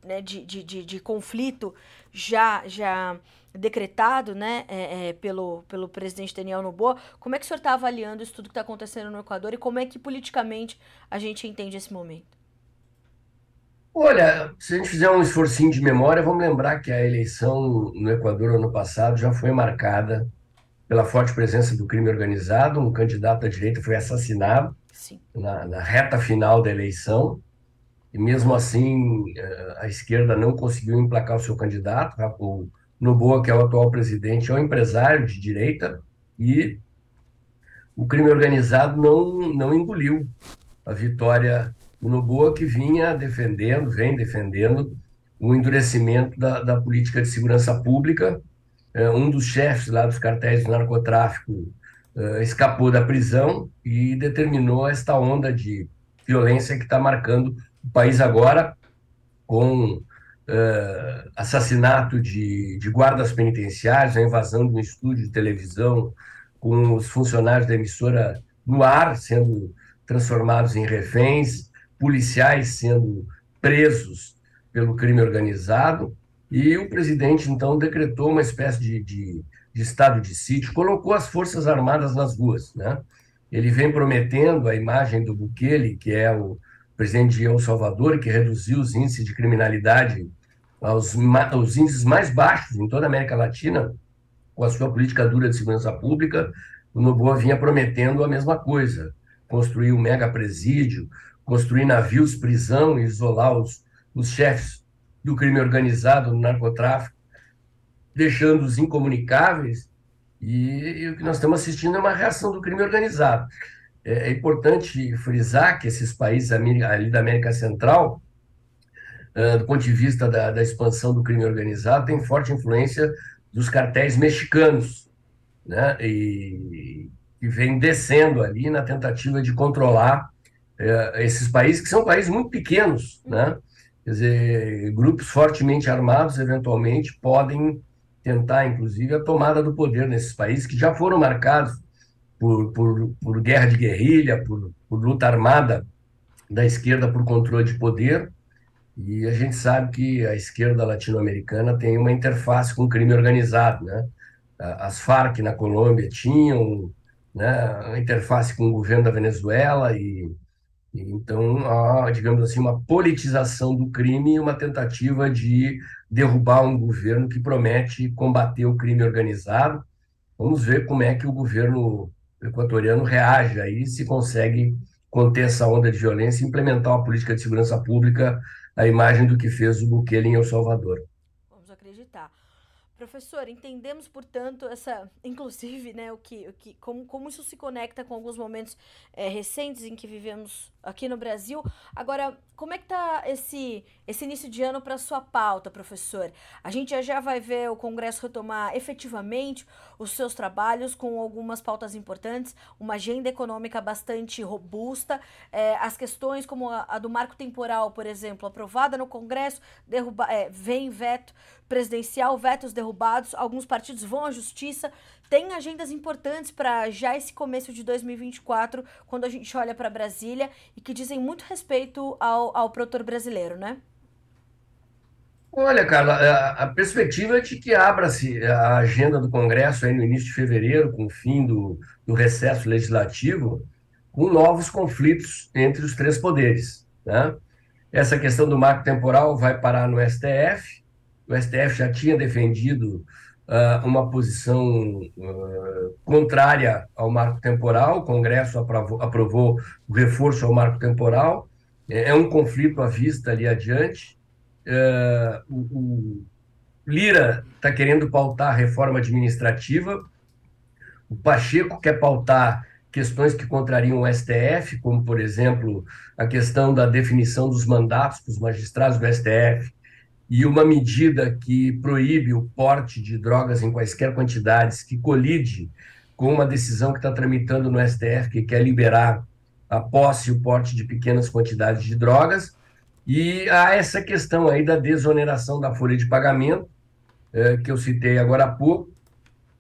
né, de, de, de, de conflito já já decretado né, é, pelo, pelo presidente Daniel Noboa. Como é que o senhor está avaliando isso tudo que está acontecendo no Equador e como é que politicamente a gente entende esse momento? Olha, se a gente fizer um esforcinho de memória, vamos lembrar que a eleição no Equador ano passado já foi marcada pela forte presença do crime organizado. Um candidato à direita foi assassinado na, na, reta final da eleição. E mesmo assim, eh, a esquerda não conseguiu emplacar o seu candidato. O Noboa, que é o atual presidente, é um empresário de direita e o crime organizado não, não engoliu a vitória o Noboa que vinha defendendo, vem defendendo o endurecimento da, da política de segurança pública. É, um dos chefes lá dos cartéis do narcotráfico é, escapou da prisão e determinou esta onda de violência que está marcando o país agora, com é, assassinato de, de guardas penitenciários, a invasão de um estúdio de televisão, com os funcionários da emissora no ar sendo transformados em reféns, policiais sendo presos pelo crime organizado, e o presidente, então, decretou uma espécie de, de, de estado de sítio, colocou as Forças Armadas nas ruas. Né? Ele vem prometendo a imagem do Bukele, que é o presidente de El Salvador, que reduziu os índices de criminalidade aos, aos índices mais baixos em toda a América Latina, com a sua política dura de segurança pública, o Noboa vinha prometendo a mesma coisa, construir um mega presídio, construir navios prisão e isolar os, os chefes do crime organizado, do narcotráfico, deixando-os incomunicáveis. E, e, o que nós estamos assistindo é uma reação do crime organizado. É, é importante frisar que esses países ali da América Central, uh, do ponto de vista da, da expansão do crime organizado, têm forte influência dos cartéis mexicanos, né? E, que vem descendo ali na tentativa de controlar é, esses países, que são países muito pequenos, né? Quer dizer, grupos fortemente armados, eventualmente, podem tentar, inclusive, a tomada do poder nesses países que já foram marcados por, por, por guerra de guerrilha, por, por luta armada da esquerda por controle de poder. E a gente sabe que a esquerda latino-americana tem uma interface com o crime organizado, né? As Farc na Colômbia tinham né, interface com o governo da Venezuela e então, há, digamos assim, uma politização do crime e uma tentativa de derrubar um governo que promete combater o crime organizado. Vamos ver como é que o governo equatoriano reage aí, se consegue conter essa onda de violência e implementar uma política de segurança pública à imagem do que fez o Bukele em El Salvador. Professor, entendemos, portanto, essa, inclusive, né, o que, o que, como, como isso se conecta com alguns momentos é, recentes em que vivemos aqui no Brasil. Agora, como é que tá esse, esse início de ano para sua pauta, professor? A gente já, já vai ver o Congresso retomar efetivamente os seus trabalhos com algumas pautas importantes, uma agenda econômica bastante robusta, é, as questões como a, a, do marco temporal, por exemplo, aprovada no Congresso, derruba, é, vem veto presidencial, vetos derrubados, alguns partidos vão à justiça, tem agendas importantes para já esse começo de 2024, quando a gente olha para Brasília e que dizem muito respeito ao, ao produtor brasileiro, né? Olha, Carla, a, perspectiva é de que abra-se a agenda do Congresso aí no início de fevereiro, com o fim do, do recesso legislativo, com novos conflitos entre os três poderes. Né? Essa questão do marco temporal vai parar no STF, o STF já tinha defendido uh, uma posição uh, contrária ao marco temporal, o Congresso aprovou, aprovou o reforço ao marco temporal, é, é um conflito à vista ali adiante. Uh, o, o Lira está querendo pautar a reforma administrativa, o Pacheco quer pautar questões que contrariam o STF, como, por exemplo, a questão da definição dos mandatos para os magistrados do STF, e uma medida que proíbe o porte de drogas em quaisquer quantidades, que colide com uma decisão que está tramitando no STF, que quer liberar a posse e o porte de pequenas quantidades de drogas, e há essa questão aí da desoneração da folha de pagamento, é, que eu citei agora há pouco,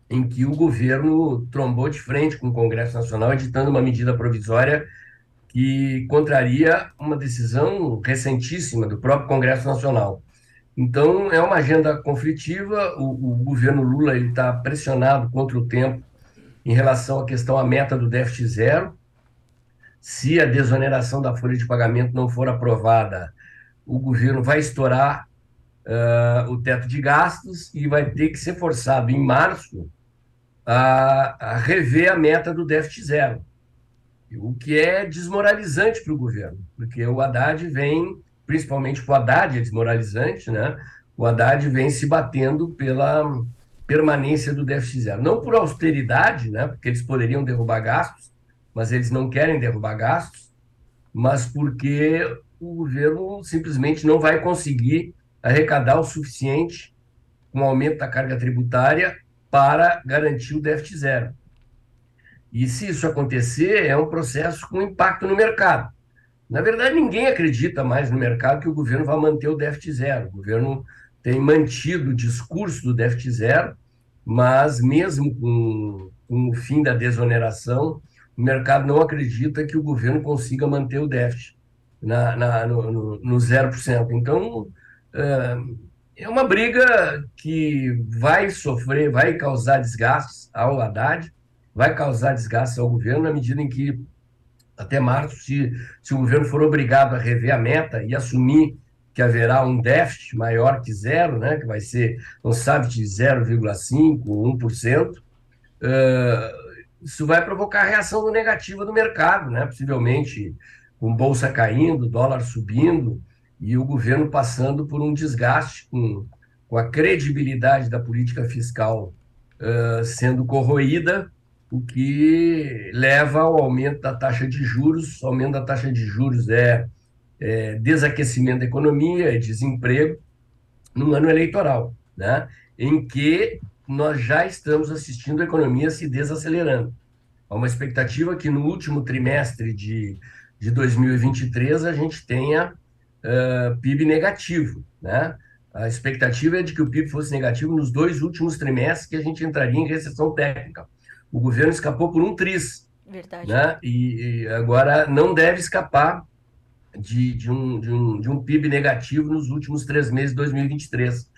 em que o governo trombou de frente com o Congresso Nacional, editando uma medida provisória que contraria uma decisão recentíssima do próprio Congresso Nacional. Então, é uma agenda conflitiva. O, o governo Lula está pressionado contra o tempo em relação à questão, à meta do déficit zero. Se a desoneração da folha de pagamento não for aprovada, o governo vai estourar uh, o teto de gastos e vai ter que ser forçado em março a, a rever a meta do déficit zero. O que é desmoralizante para o governo, porque o Haddad vem principalmente o Haddad é desmoralizante, né? O Haddad vem se batendo pela permanência do déficit zero. Não por austeridade, né? Porque eles poderiam derrubar gastos, mas eles não querem derrubar gastos, mas porque o governo simplesmente não vai conseguir arrecadar o suficiente com o aumento da carga tributária para garantir o déficit zero. E se isso acontecer, é um processo com impacto no mercado. Na verdade, ninguém acredita mais no mercado que o governo vai manter o déficit zero. O governo tem mantido o discurso do déficit zero, mas mesmo com, com o fim da desoneração, o mercado não acredita que o governo consiga manter o déficit na, na, no, no, no 0%. Então, é, é uma briga que vai sofrer, vai causar desgastes ao Haddad, vai causar desgastes ao governo na medida em que até março, se, se o governo for obrigado a rever a meta e assumir que haverá um déficit maior que zero, né, que vai ser, não sabe, de 0,5%, 1%, uh, isso vai provocar reação negativa do mercado, né, possivelmente com bolsa caindo, dólar subindo e o governo passando por um desgaste com, com a credibilidade da política fiscal uh, sendo corroída o que leva ao aumento da taxa de juros. O aumento da taxa de juros é, é desaquecimento da economia, é desemprego, no ano eleitoral, né? em que nós já estamos assistindo a economia se desacelerando. Há uma expectativa que no último trimestre de, de 2023 a gente tenha uh, PIB negativo. Né? A expectativa é de que o PIB fosse negativo nos dois últimos trimestres, que a gente entraria em recessão técnica o governo escapou por um triz. Verdade. Né? E, e agora não deve escapar de, de, um, de, um, de um PIB negativo nos últimos três meses de 2023.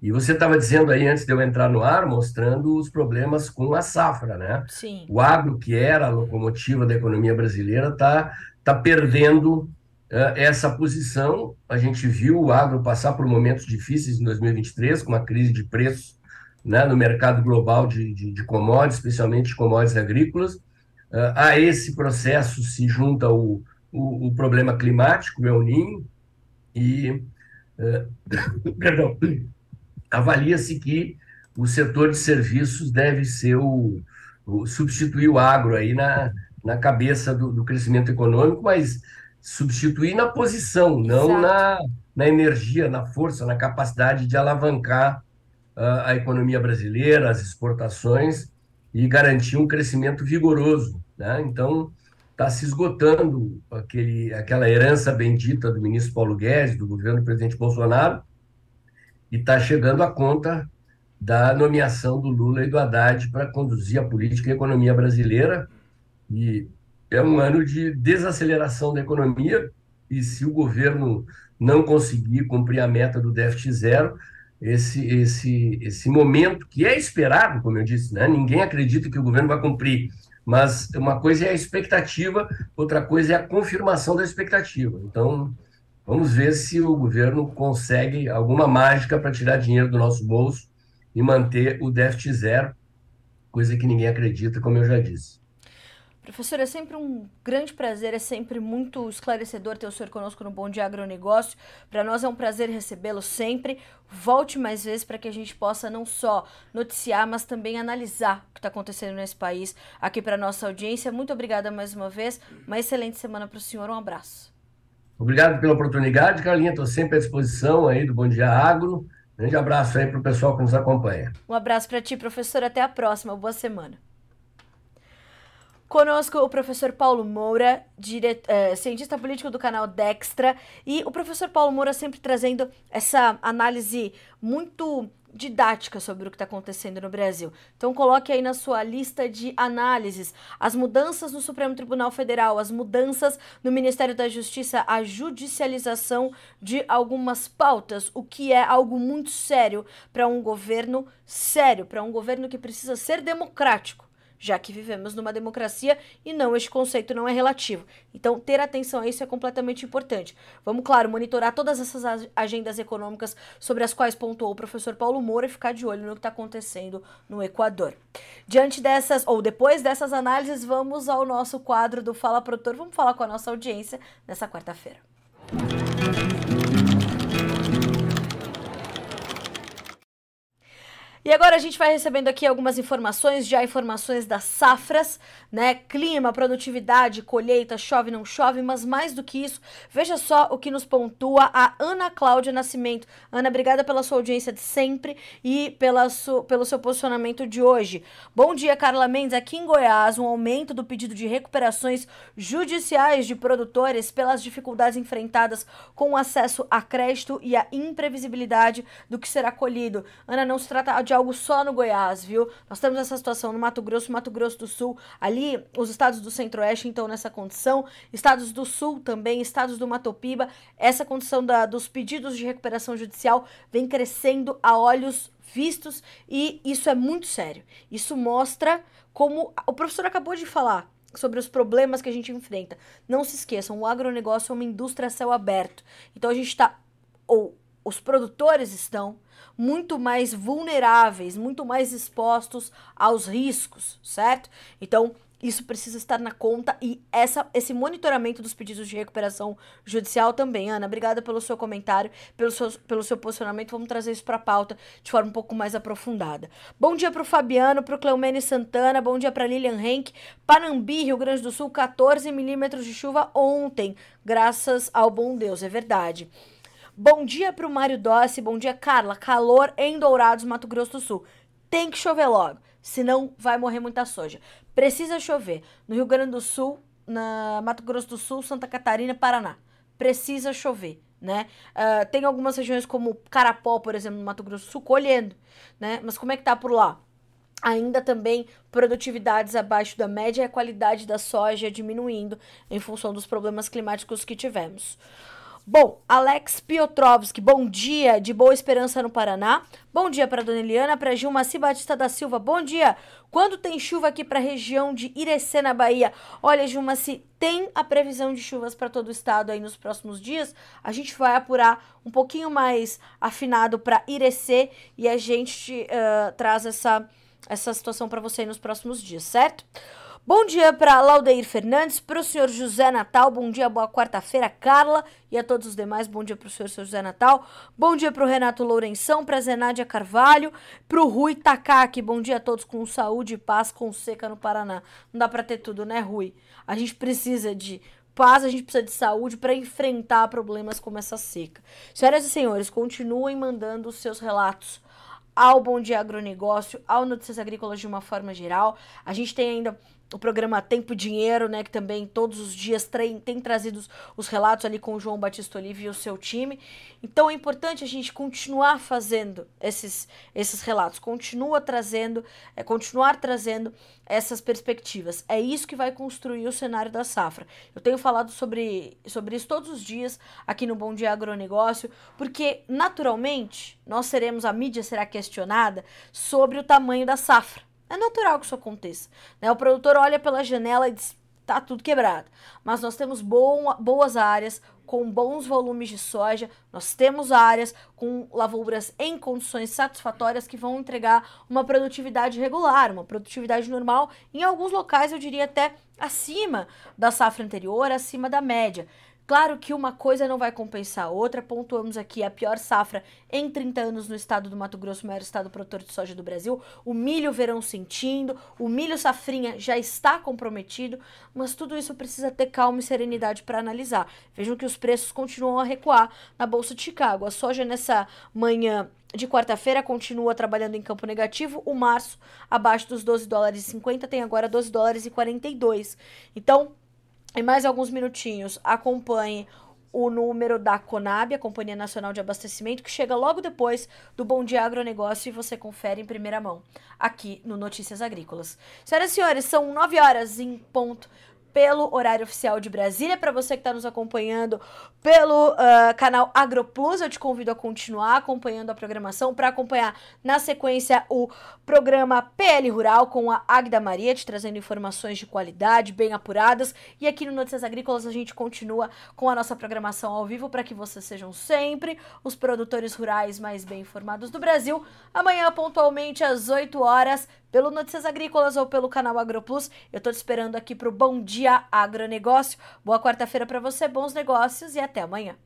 E você estava dizendo aí, antes de eu entrar no ar, mostrando os problemas com a safra, né? Sim. O agro, que era a locomotiva da economia brasileira, está tá perdendo uh, essa posição. A gente viu o agro passar por momentos difíceis em 2023, com uma crise de preços né, no mercado global de, de, de commodities, especialmente commodities agrícolas. Uh, a esse processo se junta o, o, o problema climático, o El Ninho, e, uh, perdão, avalia-se que o setor de serviços deve ser o, o substituir o agro aí na, na cabeça do, do, crescimento econômico, mas substituir na posição, não na, na energia, na força, na capacidade de alavancar a economia brasileira, as exportações e garantir um crescimento vigoroso. Né? Então, está se esgotando aquele, aquela herança bendita do ministro Paulo Guedes, do governo do presidente Bolsonaro, e está chegando a conta da nomeação do Lula e do Haddad para conduzir a política e a economia brasileira. E é um ano de desaceleração da economia, e se o governo não conseguir cumprir a meta do déficit zero, esse, esse, esse momento que é esperado, como eu disse, né? ninguém acredita que o governo vai cumprir, mas uma coisa é a expectativa, outra coisa é a confirmação da expectativa. Então, vamos ver se o governo consegue alguma mágica para tirar dinheiro do nosso bolso e manter o déficit zero, coisa que ninguém acredita, como eu já disse. Professor, é sempre um grande prazer, é sempre muito esclarecedor ter o senhor conosco no Bom Dia Agronegócio. Para nós é um prazer recebê-lo sempre. Volte mais vezes para que a gente possa não só noticiar, mas também analisar o que está acontecendo nesse país aqui para nossa audiência. Muito obrigada mais uma vez. Uma excelente semana para o senhor. Um abraço. Obrigado pela oportunidade, Carlinha. Estou sempre à disposição aí do Bom Dia Agro. Grande abraço aí para o pessoal que nos acompanha. Um abraço para ti, professor. Até a próxima. Boa semana. Conosco o professor Paulo Moura, dire... Uh, cientista político do canal Dextra, e o professor Paulo Moura sempre trazendo essa análise muito didática sobre o que está acontecendo no Brasil. Então coloque aí na sua lista de análises as mudanças no Supremo Tribunal Federal, as mudanças no Ministério da Justiça, a judicialização de algumas pautas, o que é algo muito sério para um governo sério, para um governo que precisa ser democrático já que vivemos numa democracia e não, este conceito não é relativo. Então, ter atenção a isso é completamente importante. Vamos, claro, monitorar todas essas agendas econômicas sobre as quais pontuou o professor Paulo Moura e ficar de olho no que está acontecendo no Equador. Diante dessas, ou depois dessas análises, vamos ao nosso quadro do Fala Produtor. Vamos falar com a nossa audiência nessa quarta-feira. E agora a gente vai recebendo aqui algumas informações, já informações das safras, né? Clima, produtividade, colheita, chove, não chove, mas mais do que isso, veja só o que nos pontua a Ana Cláudia Nascimento. Ana, obrigada pela sua audiência de sempre e pela su, pelo seu posicionamento de hoje. Bom dia, Carla Mendes. Aqui em Goiás, um aumento do pedido de recuperações judiciais de produtores pelas dificuldades enfrentadas com o acesso a crédito e a imprevisibilidade do que será colhido. Ana, não se trata de algo só no Goiás, viu? Nós temos essa situação no Mato Grosso, Mato Grosso do Sul, ali os estados do Centro-Oeste estão nessa condição, estados do Sul também, estados do Mato Piba, essa condição da, dos pedidos de recuperação judicial vem crescendo a olhos vistos e isso é muito sério. Isso mostra como o professor acabou de falar, sobre os problemas que a gente enfrenta. Não se esqueçam, o agronegócio é uma indústria a céu aberto. Então a gente está, ou os produtores estão muito mais vulneráveis, muito mais expostos aos riscos, certo? Então, isso precisa estar na conta e essa, esse monitoramento dos pedidos de recuperação judicial também. Ana, obrigada pelo seu comentário, pelo seu, pelo seu posicionamento. Vamos trazer isso para a pauta de forma um pouco mais aprofundada. Bom dia para o Fabiano, para o Cleumene Santana, bom dia para Lilian Henk. Panambi, Rio Grande do Sul, 14 milímetros de chuva ontem, graças ao bom Deus, é verdade. Bom dia pro Mário Dossi, bom dia Carla. Calor em Dourados, Mato Grosso do Sul. Tem que chover logo, senão vai morrer muita soja. Precisa chover no Rio Grande do Sul, na Mato Grosso do Sul, Santa Catarina, Paraná. Precisa chover, né? Uh, tem algumas regiões como Carapó, por exemplo, no Mato Grosso do Sul, colhendo, né? Mas como é que tá por lá? ainda também produtividades abaixo da média e a qualidade da soja diminuindo em função dos problemas climáticos que tivemos. Bom, Alex Piotrowski, bom dia, de Boa Esperança no Paraná. Bom dia para Dona Eliana, para Gilma Batista da Silva, bom dia. Quando tem chuva aqui para a região de Irecê, na Bahia? Olha, Gilma, se tem a previsão de chuvas para todo o estado aí nos próximos dias, a gente vai apurar um pouquinho mais afinado para Irecê e a gente uh, traz essa, essa situação para você nos próximos dias, certo? Bom dia para Laudeir Fernandes, para o senhor José Natal, bom dia, boa quarta-feira, Carla, e a todos os demais, bom dia para o senhor, senhor José Natal, bom dia para o Renato Lourenção, para a Zenádia Carvalho, para o Rui Takaki, bom dia a todos com saúde e paz, com seca no Paraná. Não dá para ter tudo, né, Rui? A gente precisa de paz, a gente precisa de saúde para enfrentar problemas como essa seca. Senhoras e senhores, continuem mandando os seus relatos ao Bom Dia Agronegócio, ao Notícias Agrícolas de uma forma geral. A gente tem ainda o programa Tempo e Dinheiro, né, que também todos os dias tem, tem trazido os, os, relatos ali com o João Batista Olive e o seu time. Então é importante a gente continuar fazendo esses, esses relatos, continua trazendo, é, continuar trazendo essas perspectivas. É isso que vai construir o cenário da safra. Eu tenho falado sobre, sobre isso todos os dias aqui no Bom Dia Agronegócio, porque naturalmente nós seremos, a mídia será questionada sobre o tamanho da safra. É natural que isso aconteça. Né? O produtor olha pela janela e diz: tá tudo quebrado. Mas nós temos boas áreas com bons volumes de soja, nós temos áreas com lavouras em condições satisfatórias que vão entregar uma produtividade regular, uma produtividade normal, em alguns locais eu diria até acima da safra anterior, acima da média. Claro que uma coisa não vai compensar a outra. Pontuamos aqui a pior safra em 30 anos no estado do Mato Grosso, maior estado produtor de soja do Brasil. O milho verão sentindo, o milho safrinha já está comprometido, mas tudo isso precisa ter calma e serenidade para analisar. Vejam que os preços continuam a recuar na Bolsa de Chicago. A soja nessa manhã de quarta-feira continua trabalhando em campo negativo. O março, abaixo dos 12 dólares e 50, tem agora 12 dólares e 42. Então, em mais alguns minutinhos, acompanhe o número da Conab, a Companhia Nacional de Abastecimento, que chega logo depois do Bom Dia Agronegócio e você confere em primeira mão aqui no Notícias Agrícolas. Senhoras e senhores, são nove horas em ponto pelo horário oficial de Brasília. Para você que está nos acompanhando pelo uh, canal AgroPlus, eu te convido a continuar acompanhando a programação para acompanhar na sequência o programa PL Rural com a Agda Maria, te trazendo informações de qualidade, bem apuradas. E aqui no Notícias Agrícolas a gente continua com a nossa programação ao vivo para que vocês sejam sempre os produtores rurais mais bem informados do Brasil. Amanhã, pontualmente às 8 horas, pelo Notícias Agrícolas ou pelo canal AgroPlus. Eu tô te esperando aqui pro Bom Dia Agronegócio. Boa quarta-feira para você, bons negócios e até amanhã.